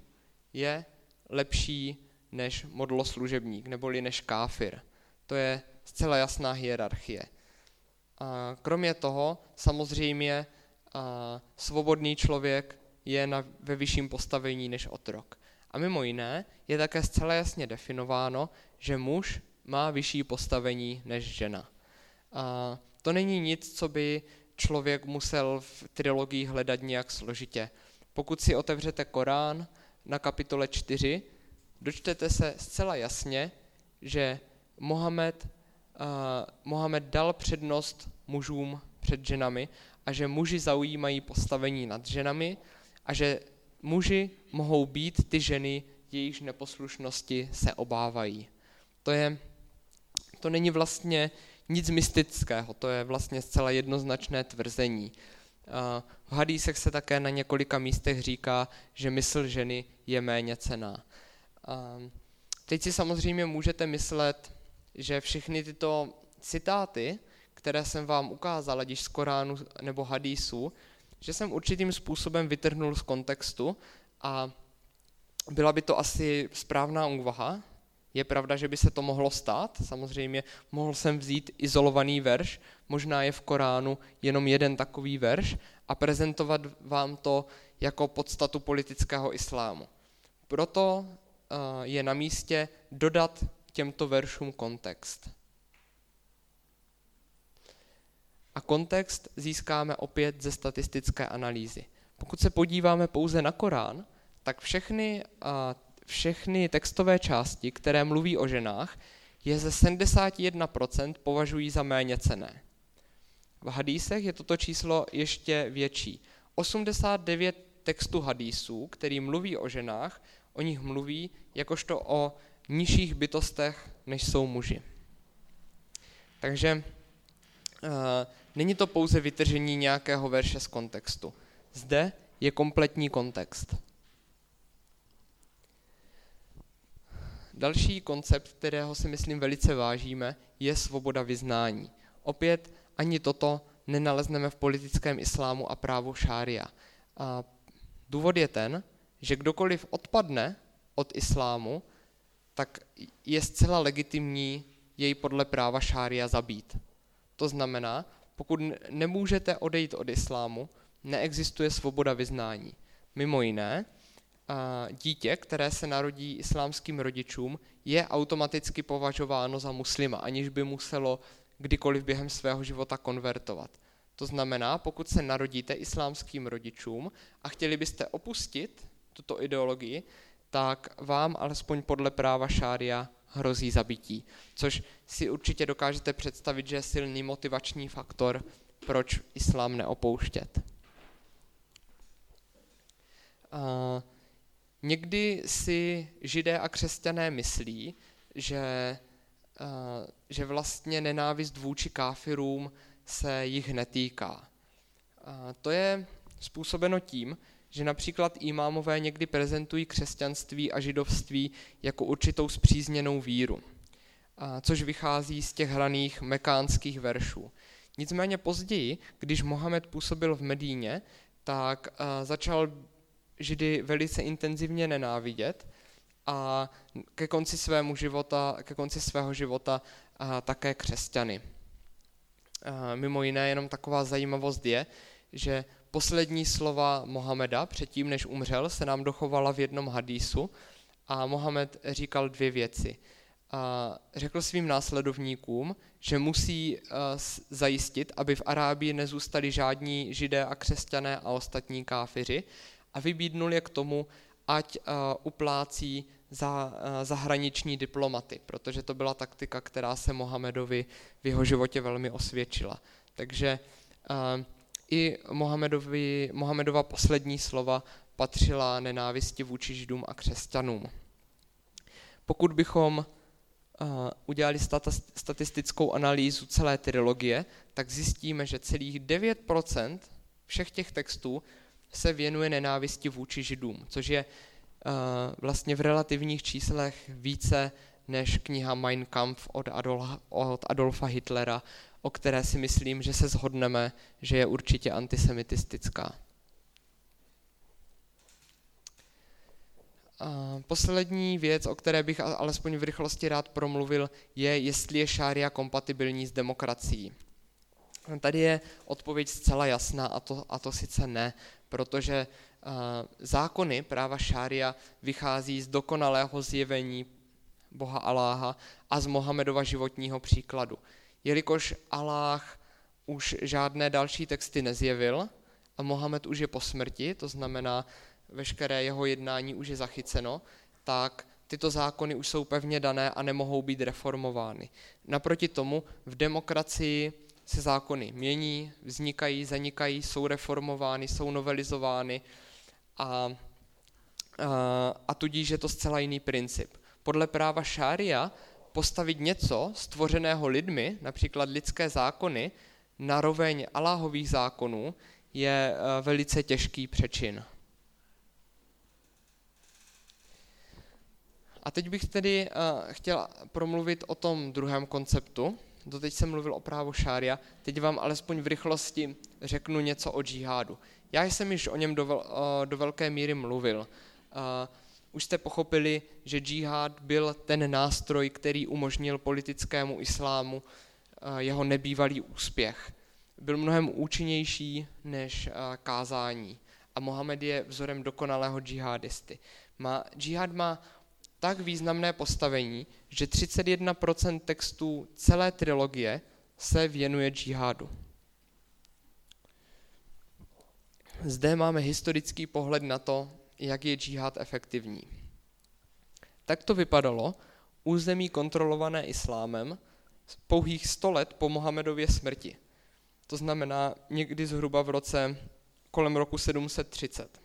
je lepší než modloslužebník, neboli než káfir. To je zcela jasná hierarchie. A kromě toho samozřejmě a svobodný člověk je na, ve vyšším postavení než otrok. A mimo jiné je také zcela jasně definováno, že muž má vyšší postavení než žena. A to není nic, co by člověk musel v trilogii hledat nějak složitě. Pokud si otevřete Korán na kapitole 4, dočtete se zcela jasně, že Mohamed, uh, Mohamed dal přednost mužům před ženami a že muži zaujímají postavení nad ženami a že muži mohou být ty ženy, jejichž neposlušnosti se obávají. To je to není vlastně nic mystického, to je vlastně zcela jednoznačné tvrzení. V hadísech se také na několika místech říká, že mysl ženy je méně cená. Teď si samozřejmě můžete myslet, že všechny tyto citáty, které jsem vám ukázal, ať z Koránu nebo hadísu, že jsem určitým způsobem vytrhnul z kontextu a byla by to asi správná úvaha, je pravda, že by se to mohlo stát, samozřejmě mohl jsem vzít izolovaný verš, možná je v Koránu jenom jeden takový verš a prezentovat vám to jako podstatu politického islámu. Proto eh, je na místě dodat těmto veršům kontext. A kontext získáme opět ze statistické analýzy. Pokud se podíváme pouze na Korán, tak všechny všechny textové části, které mluví o ženách, je ze 71% považují za méně cené. V hadísech je toto číslo ještě větší. 89 textů hadísů, který mluví o ženách, o nich mluví jakožto o nižších bytostech, než jsou muži. Takže není to pouze vytržení nějakého verše z kontextu. Zde je kompletní kontext. Další koncept, kterého si myslím velice vážíme, je svoboda vyznání. Opět ani toto nenalezneme v politickém islámu a právu šária. A důvod je ten, že kdokoliv odpadne od islámu, tak je zcela legitimní jej podle práva šária zabít. To znamená, pokud nemůžete odejít od islámu, neexistuje svoboda vyznání. Mimo jiné, dítě, které se narodí islámským rodičům, je automaticky považováno za muslima, aniž by muselo kdykoliv během svého života konvertovat. To znamená, pokud se narodíte islámským rodičům a chtěli byste opustit tuto ideologii, tak vám alespoň podle práva šária hrozí zabití, což si určitě dokážete představit, že je silný motivační faktor, proč islám neopouštět. Uh, někdy si židé a křesťané myslí, že, že vlastně nenávist vůči káfirům se jich netýká. Uh, to je způsobeno tím, že například imámové někdy prezentují křesťanství a židovství jako určitou zpřízněnou víru, což vychází z těch hraných mekánských veršů. Nicméně později, když Mohamed působil v Medíně, tak začal židy velice intenzivně nenávidět a ke konci, svému života, ke konci svého života také křesťany. Mimo jiné, jenom taková zajímavost je, že poslední slova Mohameda předtím, než umřel, se nám dochovala v jednom hadísu a Mohamed říkal dvě věci. A řekl svým následovníkům, že musí uh, zajistit, aby v Arábii nezůstali žádní židé a křesťané a ostatní káfiři a vybídnul je k tomu, ať uh, uplácí za uh, zahraniční diplomaty, protože to byla taktika, která se Mohamedovi v jeho životě velmi osvědčila. Takže i Mohamedovi, Mohamedova poslední slova patřila nenávisti vůči židům a křesťanům. Pokud bychom uh, udělali statistickou analýzu celé trilogie, tak zjistíme, že celých 9% všech těch textů se věnuje nenávisti vůči židům, což je uh, vlastně v relativních číslech více než kniha Mein Kampf od, od Adolfa Hitlera o které si myslím, že se shodneme, že je určitě antisemitistická. A poslední věc, o které bych alespoň v rychlosti rád promluvil, je, jestli je šária kompatibilní s demokracií. Tady je odpověď zcela jasná a to, a to sice ne, protože zákony práva šária vychází z dokonalého zjevení Boha Aláha a z Mohamedova životního příkladu jelikož Aláh už žádné další texty nezjevil a Mohamed už je po smrti, to znamená, veškeré jeho jednání už je zachyceno, tak tyto zákony už jsou pevně dané a nemohou být reformovány. Naproti tomu v demokracii se zákony mění, vznikají, zanikají, jsou reformovány, jsou novelizovány a, a, a tudíž je to zcela jiný princip. Podle práva šária postavit něco stvořeného lidmi, například lidské zákony, na roveň Aláhových zákonů, je eh, velice těžký přečin. A teď bych tedy uh, chtěl promluvit o tom druhém konceptu. Doteď jsem mluvil o právu šária, teď vám alespoň v rychlosti řeknu něco o džihádu. Já jsem již o něm do, uh, do velké míry mluvil. Už jste pochopili, že džihad byl ten nástroj, který umožnil politickému islámu eh, jeho nebývalý úspěch. Byl mnohem účinnější než eh, kázání a Mohamed je vzorem dokonalého džihadisty. Má, džihad má tak významné postavení, že 31% textů celé trilogie se věnuje džihadu. Zde máme historický pohled na to, jak je džihad efektivní. Tak to vypadalo území kontrolované islámem pouhých 100 let po Mohamedově smrti. To znamená někdy zhruba v roce kolem roku 730.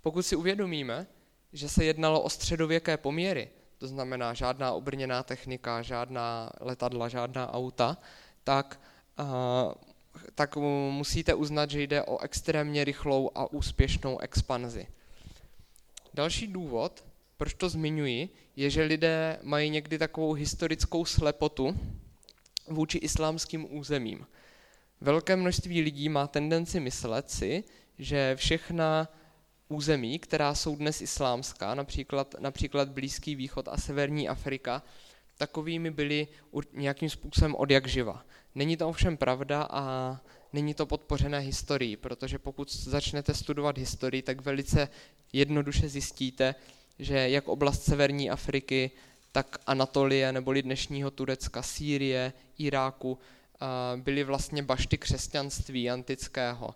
Pokud si uvědomíme, že se jednalo o středověké poměry, to znamená žádná obrněná technika, žádná letadla, žádná auta, tak tak musíte uznat, že jde o extrémně rychlou a úspěšnou expanzi. Další důvod, proč to zmiňuji, je, že lidé mají někdy takovou historickou slepotu vůči islámským územím. Velké množství lidí má tendenci myslet si, že všechna území, která jsou dnes islámská, například, například Blízký východ a Severní Afrika, takovými byly nějakým způsobem od jak živa. Není to ovšem pravda a není to podpořené historií, protože pokud začnete studovat historii, tak velice jednoduše zjistíte, že jak oblast severní Afriky, tak Anatolie neboli dnešního Turecka, Sýrie, Iráku byly vlastně bašty křesťanství antického.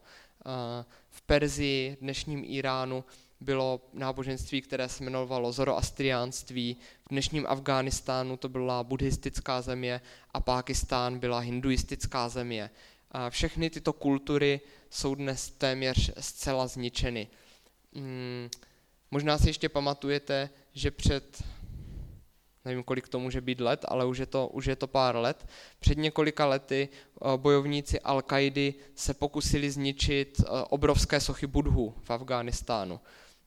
V Perzii, dnešním Iránu, bylo náboženství, které se jmenovalo zoroastriánství, v dnešním Afghánistánu to byla buddhistická země a Pákistán byla hinduistická země. Všechny tyto kultury jsou dnes téměř zcela zničeny. Hmm, možná si ještě pamatujete, že před nevím, kolik to může být let, ale už je to, už je to pár let. Před několika lety eh, bojovníci al kaidy se pokusili zničit eh, obrovské sochy Budhu v Afghánistánu.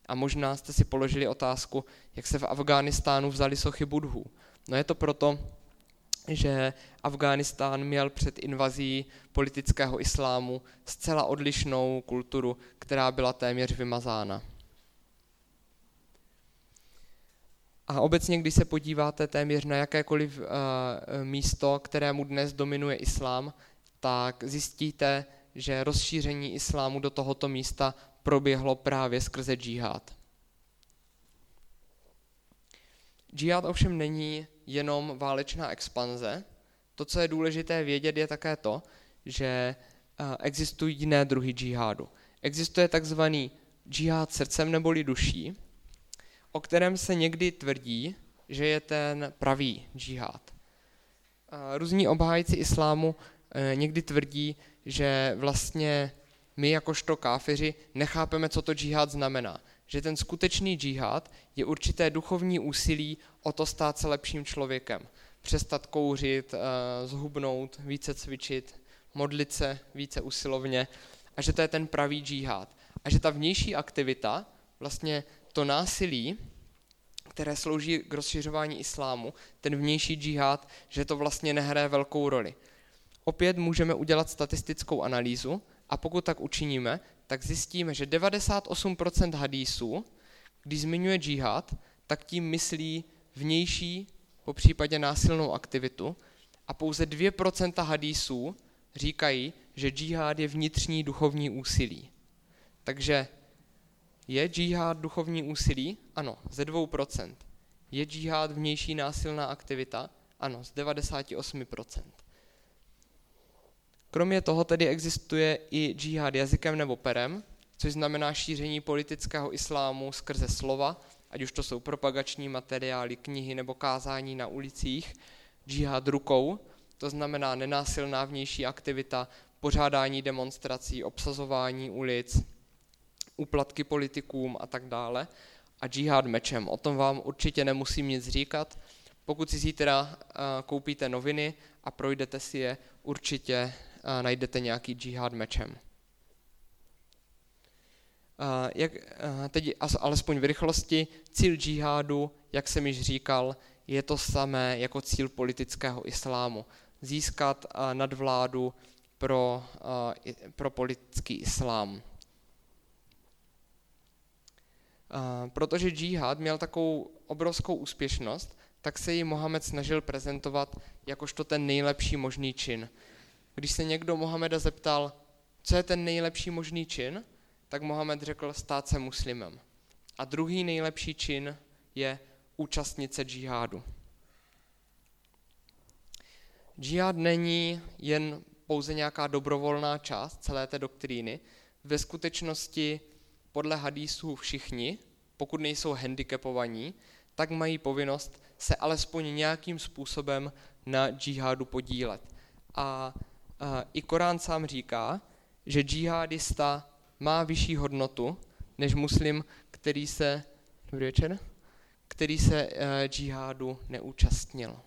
A možná jste si položili otázku, jak se v Afghánistánu vzali sochy Budhu. No je to proto, že Afghánistán měl před invazí politického islámu zcela odlišnou kulturu, která byla téměř vymazána. A obecně, když se podíváte téměř na jakékoliv uh, místo, kterému dnes dominuje islám, tak zjistíte, že rozšíření islámu do tohoto místa proběhlo právě skrze džihad. Džihad ovšem není jenom válečná expanze. To, co je důležité vědět, je také to, že existují jiné druhy džihádu. Existuje takzvaný džihad srdcem neboli duší, o kterém se někdy tvrdí, že je ten pravý džihad. Různí obhájci islámu e, někdy tvrdí, že vlastně my jakožto káfiři nechápeme, co to džihad znamená. Že ten skutečný džihad je určité duchovní úsilí o to stát se lepším člověkem. Přestat kouřit, e, zhubnout, více cvičit, modlit se více usilovně a že to je ten pravý džihad. A že ta vnější aktivita, vlastně to násilí, které slouží k rozšiřování islámu, ten vnější džihad, že to vlastně nehraje velkou roli. Opět můžeme udělat statistickou analýzu a pokud tak učiníme, tak zjistíme, že 98% hadísů, když zmiňuje džihad, tak tím myslí vnější, po případě násilnou aktivitu a pouze 2% hadísů říkají, že džihad je vnitřní duchovní úsilí. Takže je džihad duchovní úsilí? Ano, ze 2%. Je džihad vnější násilná aktivita? Ano, z 98%. Kromě toho tedy existuje i džihad jazykem nebo perem, což znamená šíření politického islámu skrze slova, ať už to jsou propagační materiály, knihy nebo kázání na ulicích, džihad rukou, to znamená nenásilná vnější aktivita, pořádání demonstrací, obsazování ulic, úplatky politikům a tak dále. A džihad mečem, o tom vám určitě nemusím nic říkat. Pokud si zítra koupíte noviny a projdete si je, určitě najdete nějaký džihad mečem. Jak, teď alespoň v rychlosti, cíl džihádu, jak jsem již říkal, je to samé jako cíl politického islámu. Získat nadvládu pro, pro politický islám. Protože džihad měl takovou obrovskou úspěšnost, tak se ji Mohamed snažil prezentovat jakožto ten nejlepší možný čin. Když se někdo Mohameda zeptal, co je ten nejlepší možný čin, tak Mohamed řekl stát se muslimem. A druhý nejlepší čin je účastnit se džihádu. Džihad není jen pouze nějaká dobrovolná část celé té doktríny. Ve skutečnosti podle hadísů všichni, pokud nejsou handicapovaní, tak mají povinnost se alespoň nějakým způsobem na džihádu podílet. A i Korán sám říká, že džihadista má vyšší hodnotu než muslim, který se, dobrý večer, který se uh, džihádu neúčastnil.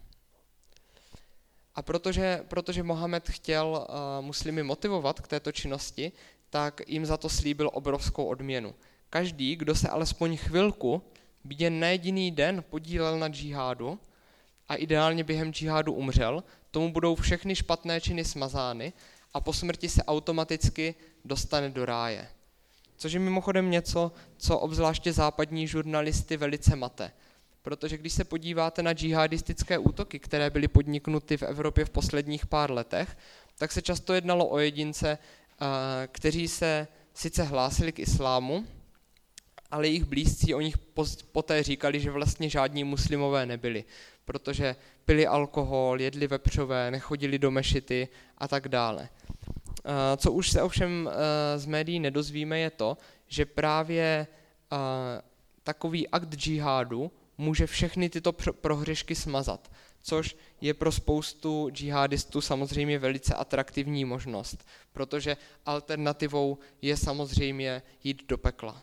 A protože, protože Mohamed chtěl uh, muslimy motivovat k této činnosti, tak jim za to slíbil obrovskou odměnu. Každý, kdo se alespoň chvilku, jen na jediný den podílel na džihádu a ideálně během džihádu umřel, tomu budou všechny špatné činy smazány a po smrti se automaticky dostane do ráje. Což je mimochodem něco, co obzvláště západní žurnalisty velice mate. Protože když se podíváte na džihadistické útoky, které byly podniknuty v Evropě v posledních pár letech, tak se často jednalo o jedince, kteří se sice hlásili k islámu, ale jejich blízcí o nich poté říkali, že vlastně žádní muslimové nebyli, protože pili alkohol, jedli vepřové, nechodili do mešity a tak dále. Co už se ovšem z médií nedozvíme je to, že právě takový akt džihádu může všechny tyto prohřešky smazat, což je pro spoustu džihadistů samozřejmě velice atraktivní možnost, protože alternativou je samozřejmě jít do pekla.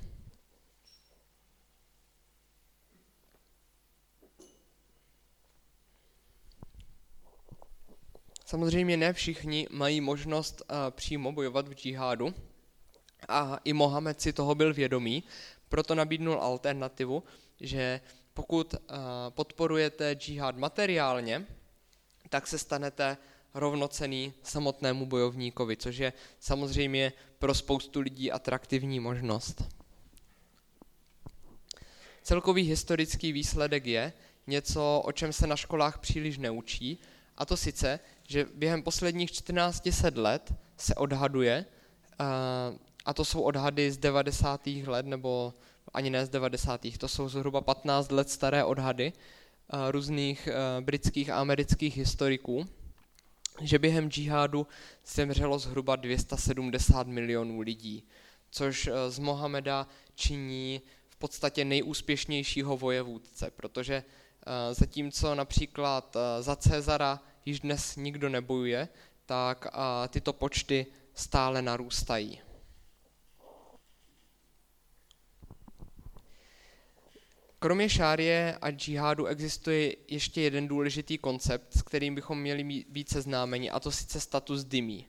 Samozřejmě ne všichni mají možnost uh, přímo bojovat v džihádu a i Mohamed si toho byl vědomý, proto nabídnul alternativu, že pokud uh, podporujete džihad materiálně, tak se stanete rovnocený samotnému bojovníkovi, což je samozřejmě pro spoustu lidí atraktivní možnost. Celkový historický výsledek je něco, o čem se na školách příliš neučí, a to sice, že během posledních 14 let se odhaduje, a to jsou odhady z 90. let, nebo ani ne z 90. to jsou zhruba 15 let staré odhady různých britských a amerických historiků, že během džihádu zemřelo zhruba 270 milionů lidí, což z Mohameda činí v podstatě nejúspěšnějšího vojevůdce, protože zatímco například za Cezara již dnes nikdo nebojuje, tak tyto počty stále narůstají. Kromě šárie a džihádu existuje ještě jeden důležitý koncept, s kterým bychom měli být seznámeni, a to sice status dymí.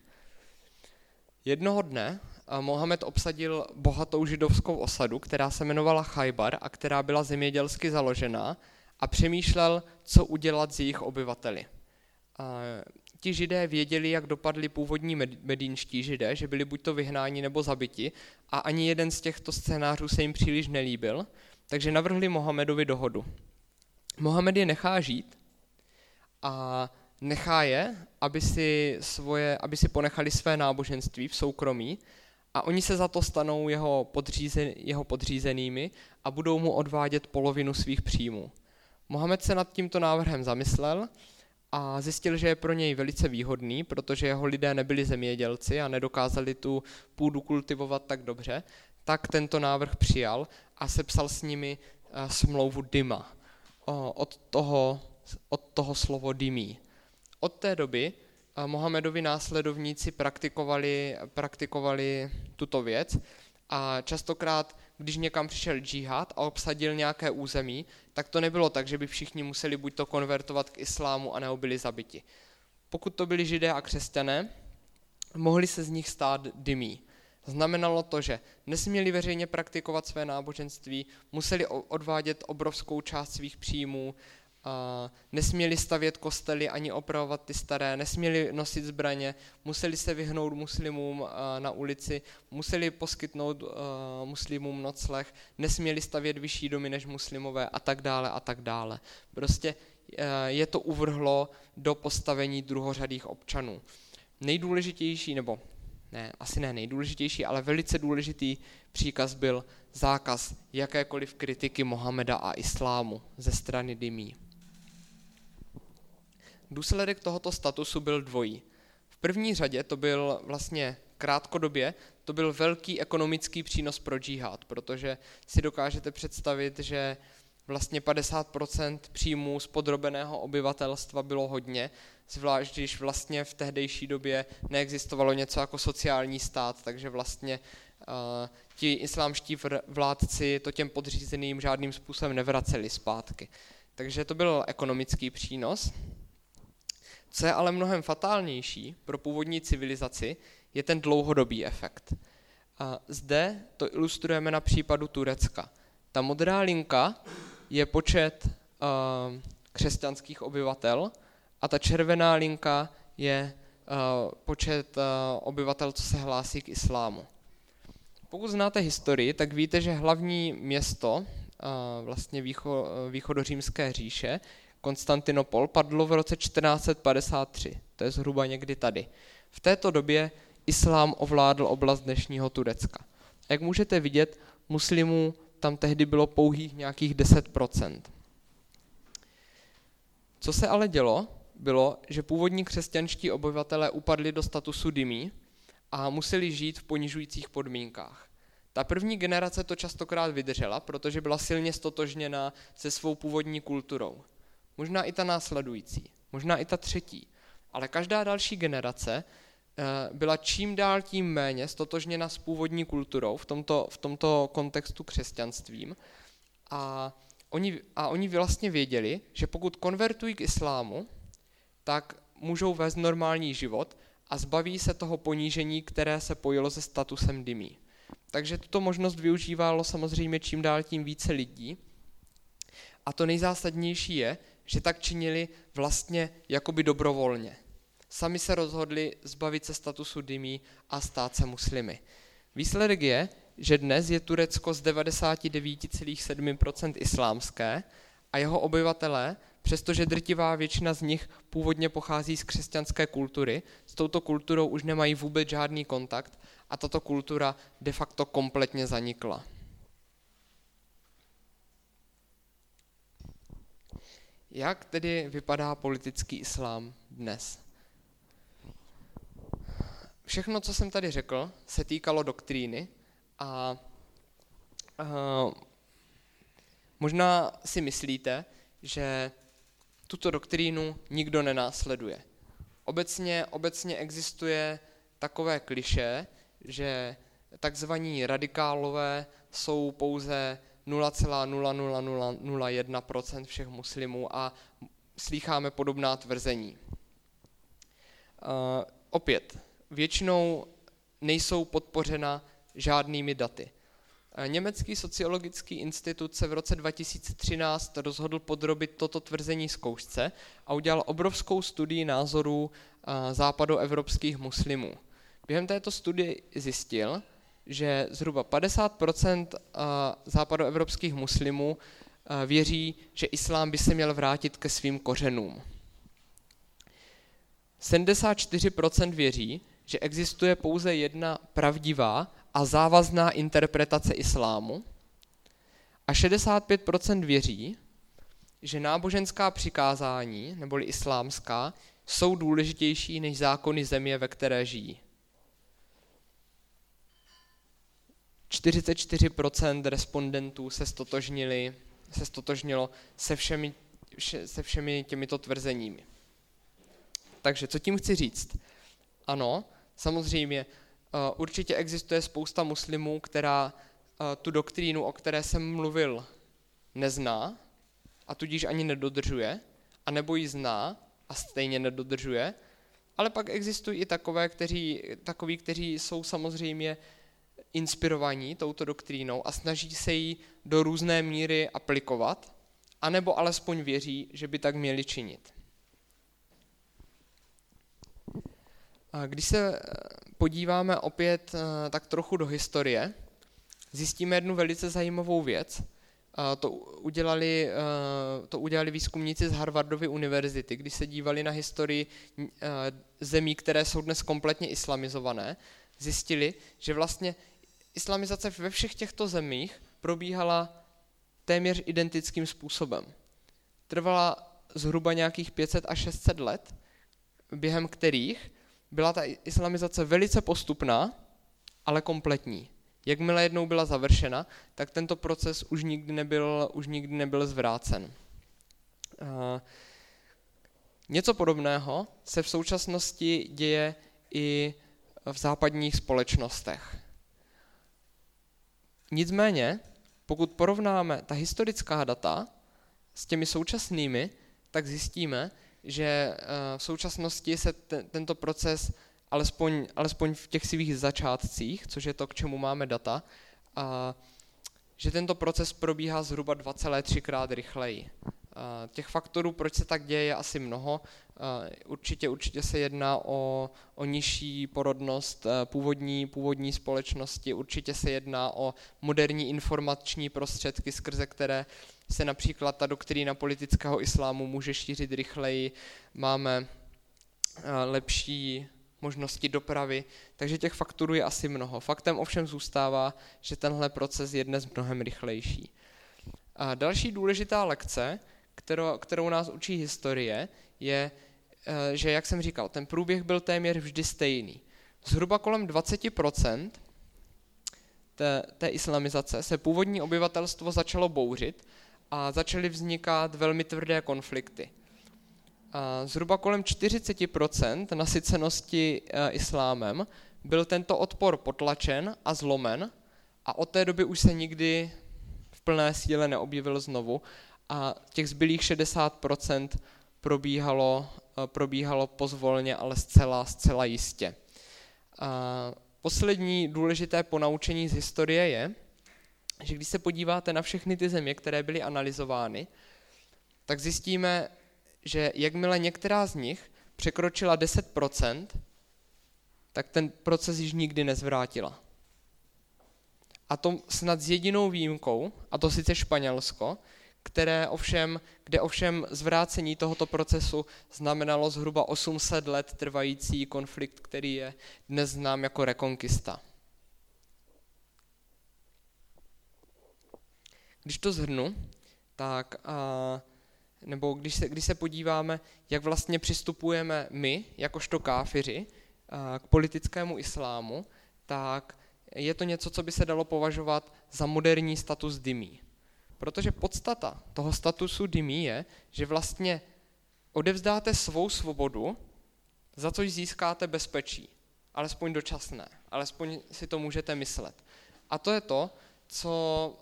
Jednoho dne Mohamed obsadil bohatou židovskou osadu, která se jmenovala Chajbar a která byla zemědělsky založená a přemýšlel, co udělat s jejich obyvateli. A ti židé věděli, jak dopadli původní medínští židé, že byli buď to vyhnáni nebo zabiti a ani jeden z těchto scénářů se jim příliš nelíbil, takže navrhli Mohamedovi dohodu. Mohamed je nechá žít a nechá je, aby si, svoje, aby si ponechali své náboženství v soukromí a oni se za to stanou jeho, podřízen, jeho podřízenými a budou mu odvádět polovinu svých příjmů. Mohamed se nad tímto návrhem zamyslel a zjistil, že je pro něj velice výhodný, protože jeho lidé nebyli zemědělci a nedokázali tu půdu kultivovat tak dobře, tak tento návrh přijal a sepsal s nimi eh, smlouvu Dyma. Od toho, od toho slovo dymí. Od té doby eh, Mohamedovi následovníci praktikovali, praktikovali tuto věc a častokrát, když někam přišel džihad a obsadil nějaké území, tak to nebylo tak, že by všichni museli buď to konvertovat k islámu a byli zabiti. Pokud to byli židé a křesťané, mohli se z nich stát dymí. Znamenalo to, že nesměli veřejně praktikovat své náboženství, museli odvádět obrovskou část svých příjmů, nesměli stavět kostely ani opravovat ty staré, nesměli nosit zbraně, museli se vyhnout muslimům na ulici, museli poskytnout muslimům nocleh, nesměli stavět vyšší domy než muslimové a tak dále a tak dále. Prostě je to uvrhlo do postavení druhořadých občanů. Nejdůležitější, nebo ne, asi ne nejdůležitější, ale velice důležitý příkaz byl zákaz jakékoliv kritiky Mohameda a islámu ze strany Dymí. Důsledek tohoto statusu byl dvojí. V první řadě to byl vlastně krátkodobě, to byl velký ekonomický přínos pro džihad, protože si dokážete představit, že vlastně 50% příjmů z podrobeného obyvatelstva bylo hodně, zvlášť když vlastně v tehdejší době neexistovalo něco jako sociální stát, takže vlastně uh, ti islámští vládci to těm podřízeným žádným způsobem nevraceli zpátky. Takže to byl ekonomický přínos. Co je ale mnohem fatálnější pro původní civilizaci, je ten dlouhodobý efekt. A zde to ilustrujeme na případu Turecka. Ta modrá linka je počet uh, křesťanských obyvatel a ta červená linka je uh, počet uh, obyvatel, co se hlásí k islámu. Pokud znáte historii, tak víte, že hlavní město uh, vlastně výcho, východořímské říše, Konstantinopol, padlo v roce 1453. To je zhruba někdy tady. V této době islám ovládl oblast dnešního Turecka. Jak můžete vidět, muslimů tam tehdy bylo pouhých nějakých 10%. Co se ale dělo, bylo, že původní křesťanští obyvatelé upadli do statusu dymí a museli žít v ponižujících podmínkách. Ta první generace to častokrát vydržela, protože byla silně stotožněna se svou původní kulturou. Možná i ta následující, možná i ta třetí. Ale každá další generace eh, byla čím dál tím méně stotožněna s původní kulturou v tomto, v tomto kontextu křesťanstvím. A oni, a oni vlastně věděli, že pokud konvertují k islámu, tak můžou vést normální život a zbaví se toho ponížení, které se pojilo se statusem dymí. Takže tuto možnost využívalo samozřejmě čím dál tím více lidí. A to nejzásadnější je, že tak činili vlastně jakoby dobrovolně. Sami se rozhodli zbavit se statusu dymí a stát se muslimy. Výsledek je, že dnes je Turecko z 99,7% islámské a jeho obyvatelé, přestože drtivá většina z nich původně pochází z křesťanské kultury, s touto kulturou už nemají vůbec žádný kontakt a tato kultura de facto kompletně zanikla. Jak tedy vypadá politický islám dnes? Všechno, co jsem tady řekl, se týkalo doktríny a uh, možná si myslíte, že tuto doktrínu nikdo nenásleduje. Obecně, obecně existuje takové kliše, že takzvaní radikálové jsou pouze 0,00001% všech muslimů a slýcháme podobná tvrzení. Uh, opět, většinou nejsou podpořena žádnými daty. Německý sociologický institut se v roce 2013 rozhodl podrobit toto tvrzení zkoušce a udělal obrovskou studii názorů západoevropských muslimů. Během této studie zjistil, že zhruba 50% západoevropských muslimů věří, že islám by se měl vrátit ke svým kořenům. 74% věří, že existuje pouze jedna pravdivá a závazná interpretace islámu a 65% věří, že náboženská přikázání, neboli islámská, jsou důležitější než zákony země, ve které žijí. 44% respondentů se stotožnili, se stotožnilo se všemi, se všemi těmito tvrzeními. Takže co tím chci říct? Ano, samozřejmě Eh, určitě existuje spousta muslimů, která eh, tu doktrínu, o které jsem mluvil, nezná a tudíž ani nedodržuje, a nebo ji zná a stejně nedodržuje, ale pak existují i takové, kteří, takoví, kteří jsou samozřejmě inspirovaní touto doktrínou a snaží se ji do různé míry aplikovat, anebo alespoň věří, že by tak měli činit. Když se podíváme opět eh, tak trochu do historie, zjistíme jednu velice zajímavou věc. To udělali, eh, to udělali výzkumníci z Harvardovy univerzity, když se dívali na historii eh, zemí, které jsou dnes kompletně islamizované, zjistili, že vlastně islamizace ve všech těchto zemích probíhala téměř identickým způsobem. Trvala zhruba nějakých 500 až 600 let, během kterých byla ta islamizace velice postupná, ale kompletní. Jakmile jednou byla završena, tak tento proces už nikdy nebyl, už nikdy nebyl zvrácen. Uh, něco podobného se v současnosti děje i v západních společnostech. Nicméně, pokud porovnáme ta historická data s těmi současnými, tak zjistíme, že eh, v současnosti se tento proces, alespoň, alespoň v těch svých začátcích, což je to, k čemu máme data, a že tento proces probíhá zhruba 2,3 krát rychleji. Těch faktorů, proč se tak děje, je asi mnoho. Určitě, určitě se jedná o, o nižší porodnost eh, původní, původní společnosti, určitě se jedná o moderní informační prostředky, skrze které se například ta doktrína politického islámu může šířit rychleji, máme eh, lepší možnosti dopravy, takže těch faktorů je asi mnoho. Faktem ovšem zůstává, že tenhle proces je dnes mnohem rychlejší. A další důležitá lekce, kterou, kterou nás učí historie, je, eh, že, jak jsem říkal, ten průběh byl téměř vždy stejný. Zhruba kolem 20% té, té islamizace se původní obyvatelstvo začalo bouřit a začaly vznikat velmi tvrdé konflikty. A zhruba kolem 40% nasycenosti e, islámem byl tento odpor potlačen a zlomen a od té doby už se nikdy v plné síle neobjevil znovu a těch zbylých 60% probíhalo, e, probíhalo pozvolně, ale zcela, zcela jistě. A poslední důležité ponaučení z historie je, že když se podíváte na všechny ty země, které byly analyzovány, tak zjistíme, že jakmile některá z nich překročila 10%, tak ten proces již nikdy nezvrátila. A to snad s jedinou výjimkou, a to sice Španělsko, které ovšem, kde ovšem zvrácení tohoto procesu znamenalo zhruba 800 let trvající konflikt, který je dnes znám jako rekonkista. Když to zhrnu, tak a, nebo když se, když se podíváme, jak vlastně přistupujeme my, jakožto káfiři, a, k politickému islámu, tak je to něco, co by se dalo považovat za moderní status dymí. Protože podstata toho statusu dymí je, že vlastně odevzdáte svou svobodu, za což získáte bezpečí. Alespoň dočasné, alespoň si to můžete myslet. A to je to, co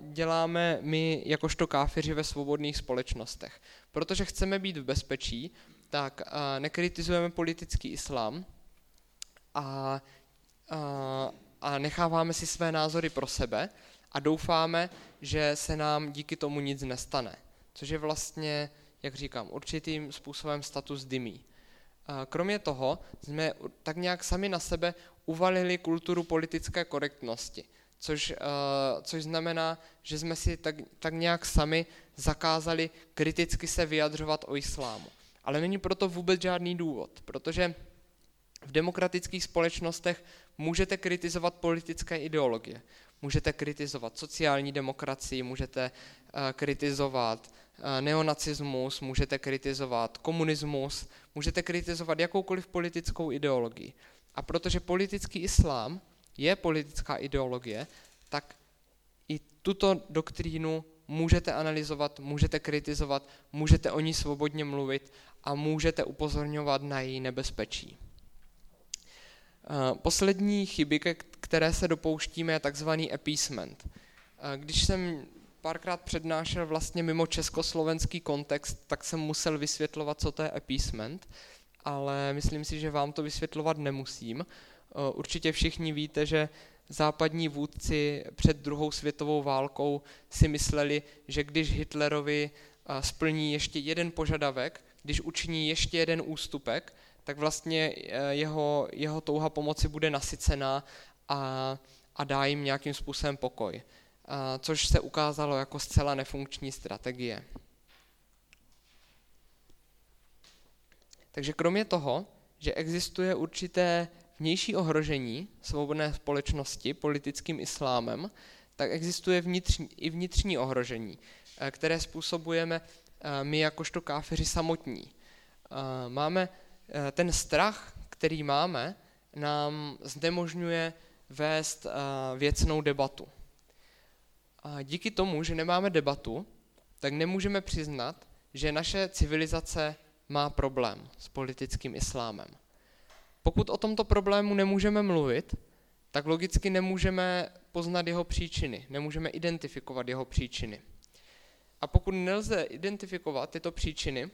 děláme my jakožto káfiři ve svobodných společnostech. Protože chceme být v bezpečí, tak nekritizujeme politický islám a, a, a necháváme si své názory pro sebe a doufáme, že se nám díky tomu nic nestane. Což je vlastně, jak říkám, určitým způsobem status dymí. Kromě toho jsme tak nějak sami na sebe uvalili kulturu politické korektnosti což, uh, což znamená, že jsme si tak, tak nějak sami zakázali kriticky se vyjadřovat o islámu. Ale není proto vůbec žádný důvod, protože v demokratických společnostech můžete kritizovat politické ideologie, můžete kritizovat sociální demokracii, můžete uh, kritizovat uh, neonacismus, můžete kritizovat komunismus, můžete kritizovat jakoukoliv politickou ideologii. A protože politický islám je politická ideologie, tak i tuto doktrínu můžete analyzovat, můžete kritizovat, můžete o ní svobodně mluvit a můžete upozorňovat na její nebezpečí. Eh, poslední chyby, které se dopouštíme, je takzvaný appeasement. Eh, když jsem párkrát přednášel vlastně mimo československý kontext, tak jsem musel vysvětlovat, co to je appeasement, ale myslím si, že vám to vysvětlovat nemusím, Eh, určitě všichni víte, že západní vůdci před druhou světovou válkou si mysleli, že když Hitlerovi splní ještě jeden požadavek, když učiní ještě jeden ústupek, tak vlastně eh, jeho, jeho touha pomoci bude nasycená a, a dá jim nějakým způsobem pokoj. A, což se ukázalo jako zcela nefunkční strategie. Takže kromě toho, že existuje určité vnější ohrožení svobodné společnosti politickým islámem, tak existuje vnitřní, i vnitřní ohrožení, eh, které způsobujeme eh, my jakožto káfiři samotní. Eh, máme ten strach, který máme, nám znemožňuje vést věcnou debatu. A díky tomu, že nemáme debatu, tak nemůžeme přiznat, že naše civilizace má problém s politickým islámem. Pokud o tomto problému nemůžeme mluvit, tak logicky nemůžeme poznat jeho příčiny, nemůžeme identifikovat jeho příčiny. A pokud nelze identifikovat tyto příčiny,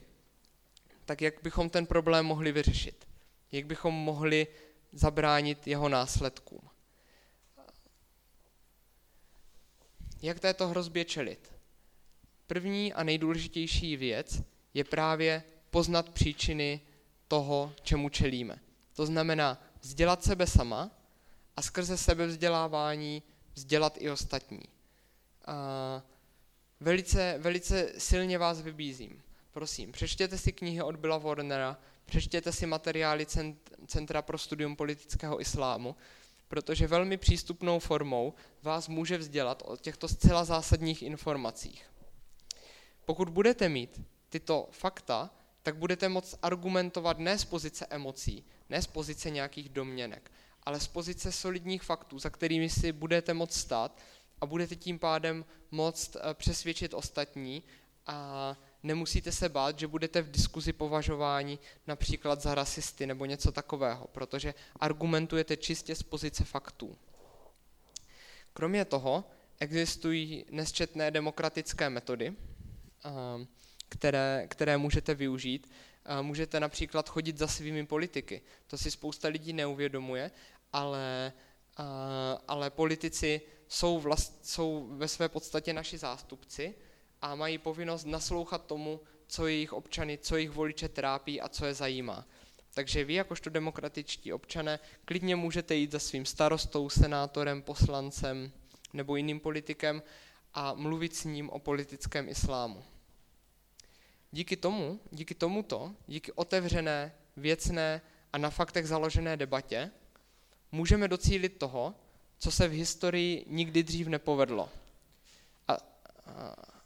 tak jak bychom ten problém mohli vyřešit? Jak bychom mohli zabránit jeho následkům? Jak této hrozbě čelit? První a nejdůležitější věc je právě poznat příčiny toho, čemu čelíme. To znamená vzdělat sebe sama a skrze sebevzdělávání vzdělat i ostatní. A velice, velice silně vás vybízím. Prosím, přečtěte si knihy od Billa Warnera, přečtěte si materiály Centra pro studium politického islámu, protože velmi přístupnou formou vás může vzdělat o těchto zcela zásadních informacích. Pokud budete mít tyto fakta, tak budete moct argumentovat ne z pozice emocí, ne z pozice nějakých domněnek, ale z pozice solidních faktů, za kterými si budete moct stát a budete tím pádem moct eh, přesvědčit ostatní a nemusíte se bát, že budete v diskuzi považováni například za rasisty nebo něco takového, protože argumentujete čistě z pozice faktů. Kromě toho existují nesčetné demokratické metody, eh, které, které můžete využít. Eh, můžete například chodit za svými politiky. To si spousta lidí neuvědomuje, ale, ale politici jsou, vlast, jsou ve své podstatě naši zástupci a mají povinnost naslouchat tomu, co jejich občany, co jejich voliče trápí a co je zajímá. Takže vy, jakožto demokratičtí občané, klidně můžete jít za svým starostou, senátorem, poslancem nebo jiným politikem a mluvit s ním o politickém islámu. Díky tomu, díky tomuto, díky otevřené, věcné a na faktech založené debatě, můžeme docílit toho, co se v historii nikdy dřív nepovedlo. A, a,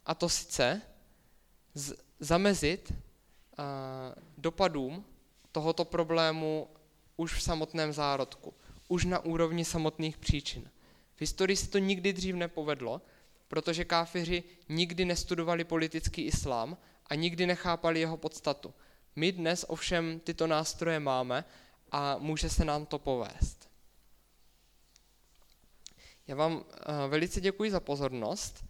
a to sice z, zamezit a, dopadům tohoto problému už v samotném zárodku, už na úrovni samotných příčin. V historii se to nikdy dřív nepovedlo, protože káfiři nikdy nestudovali politický islám a nikdy nechápali jeho podstatu. My dnes ovšem tyto nástroje máme a může se nám to povést. Já vám eh, velice děkuji za pozornost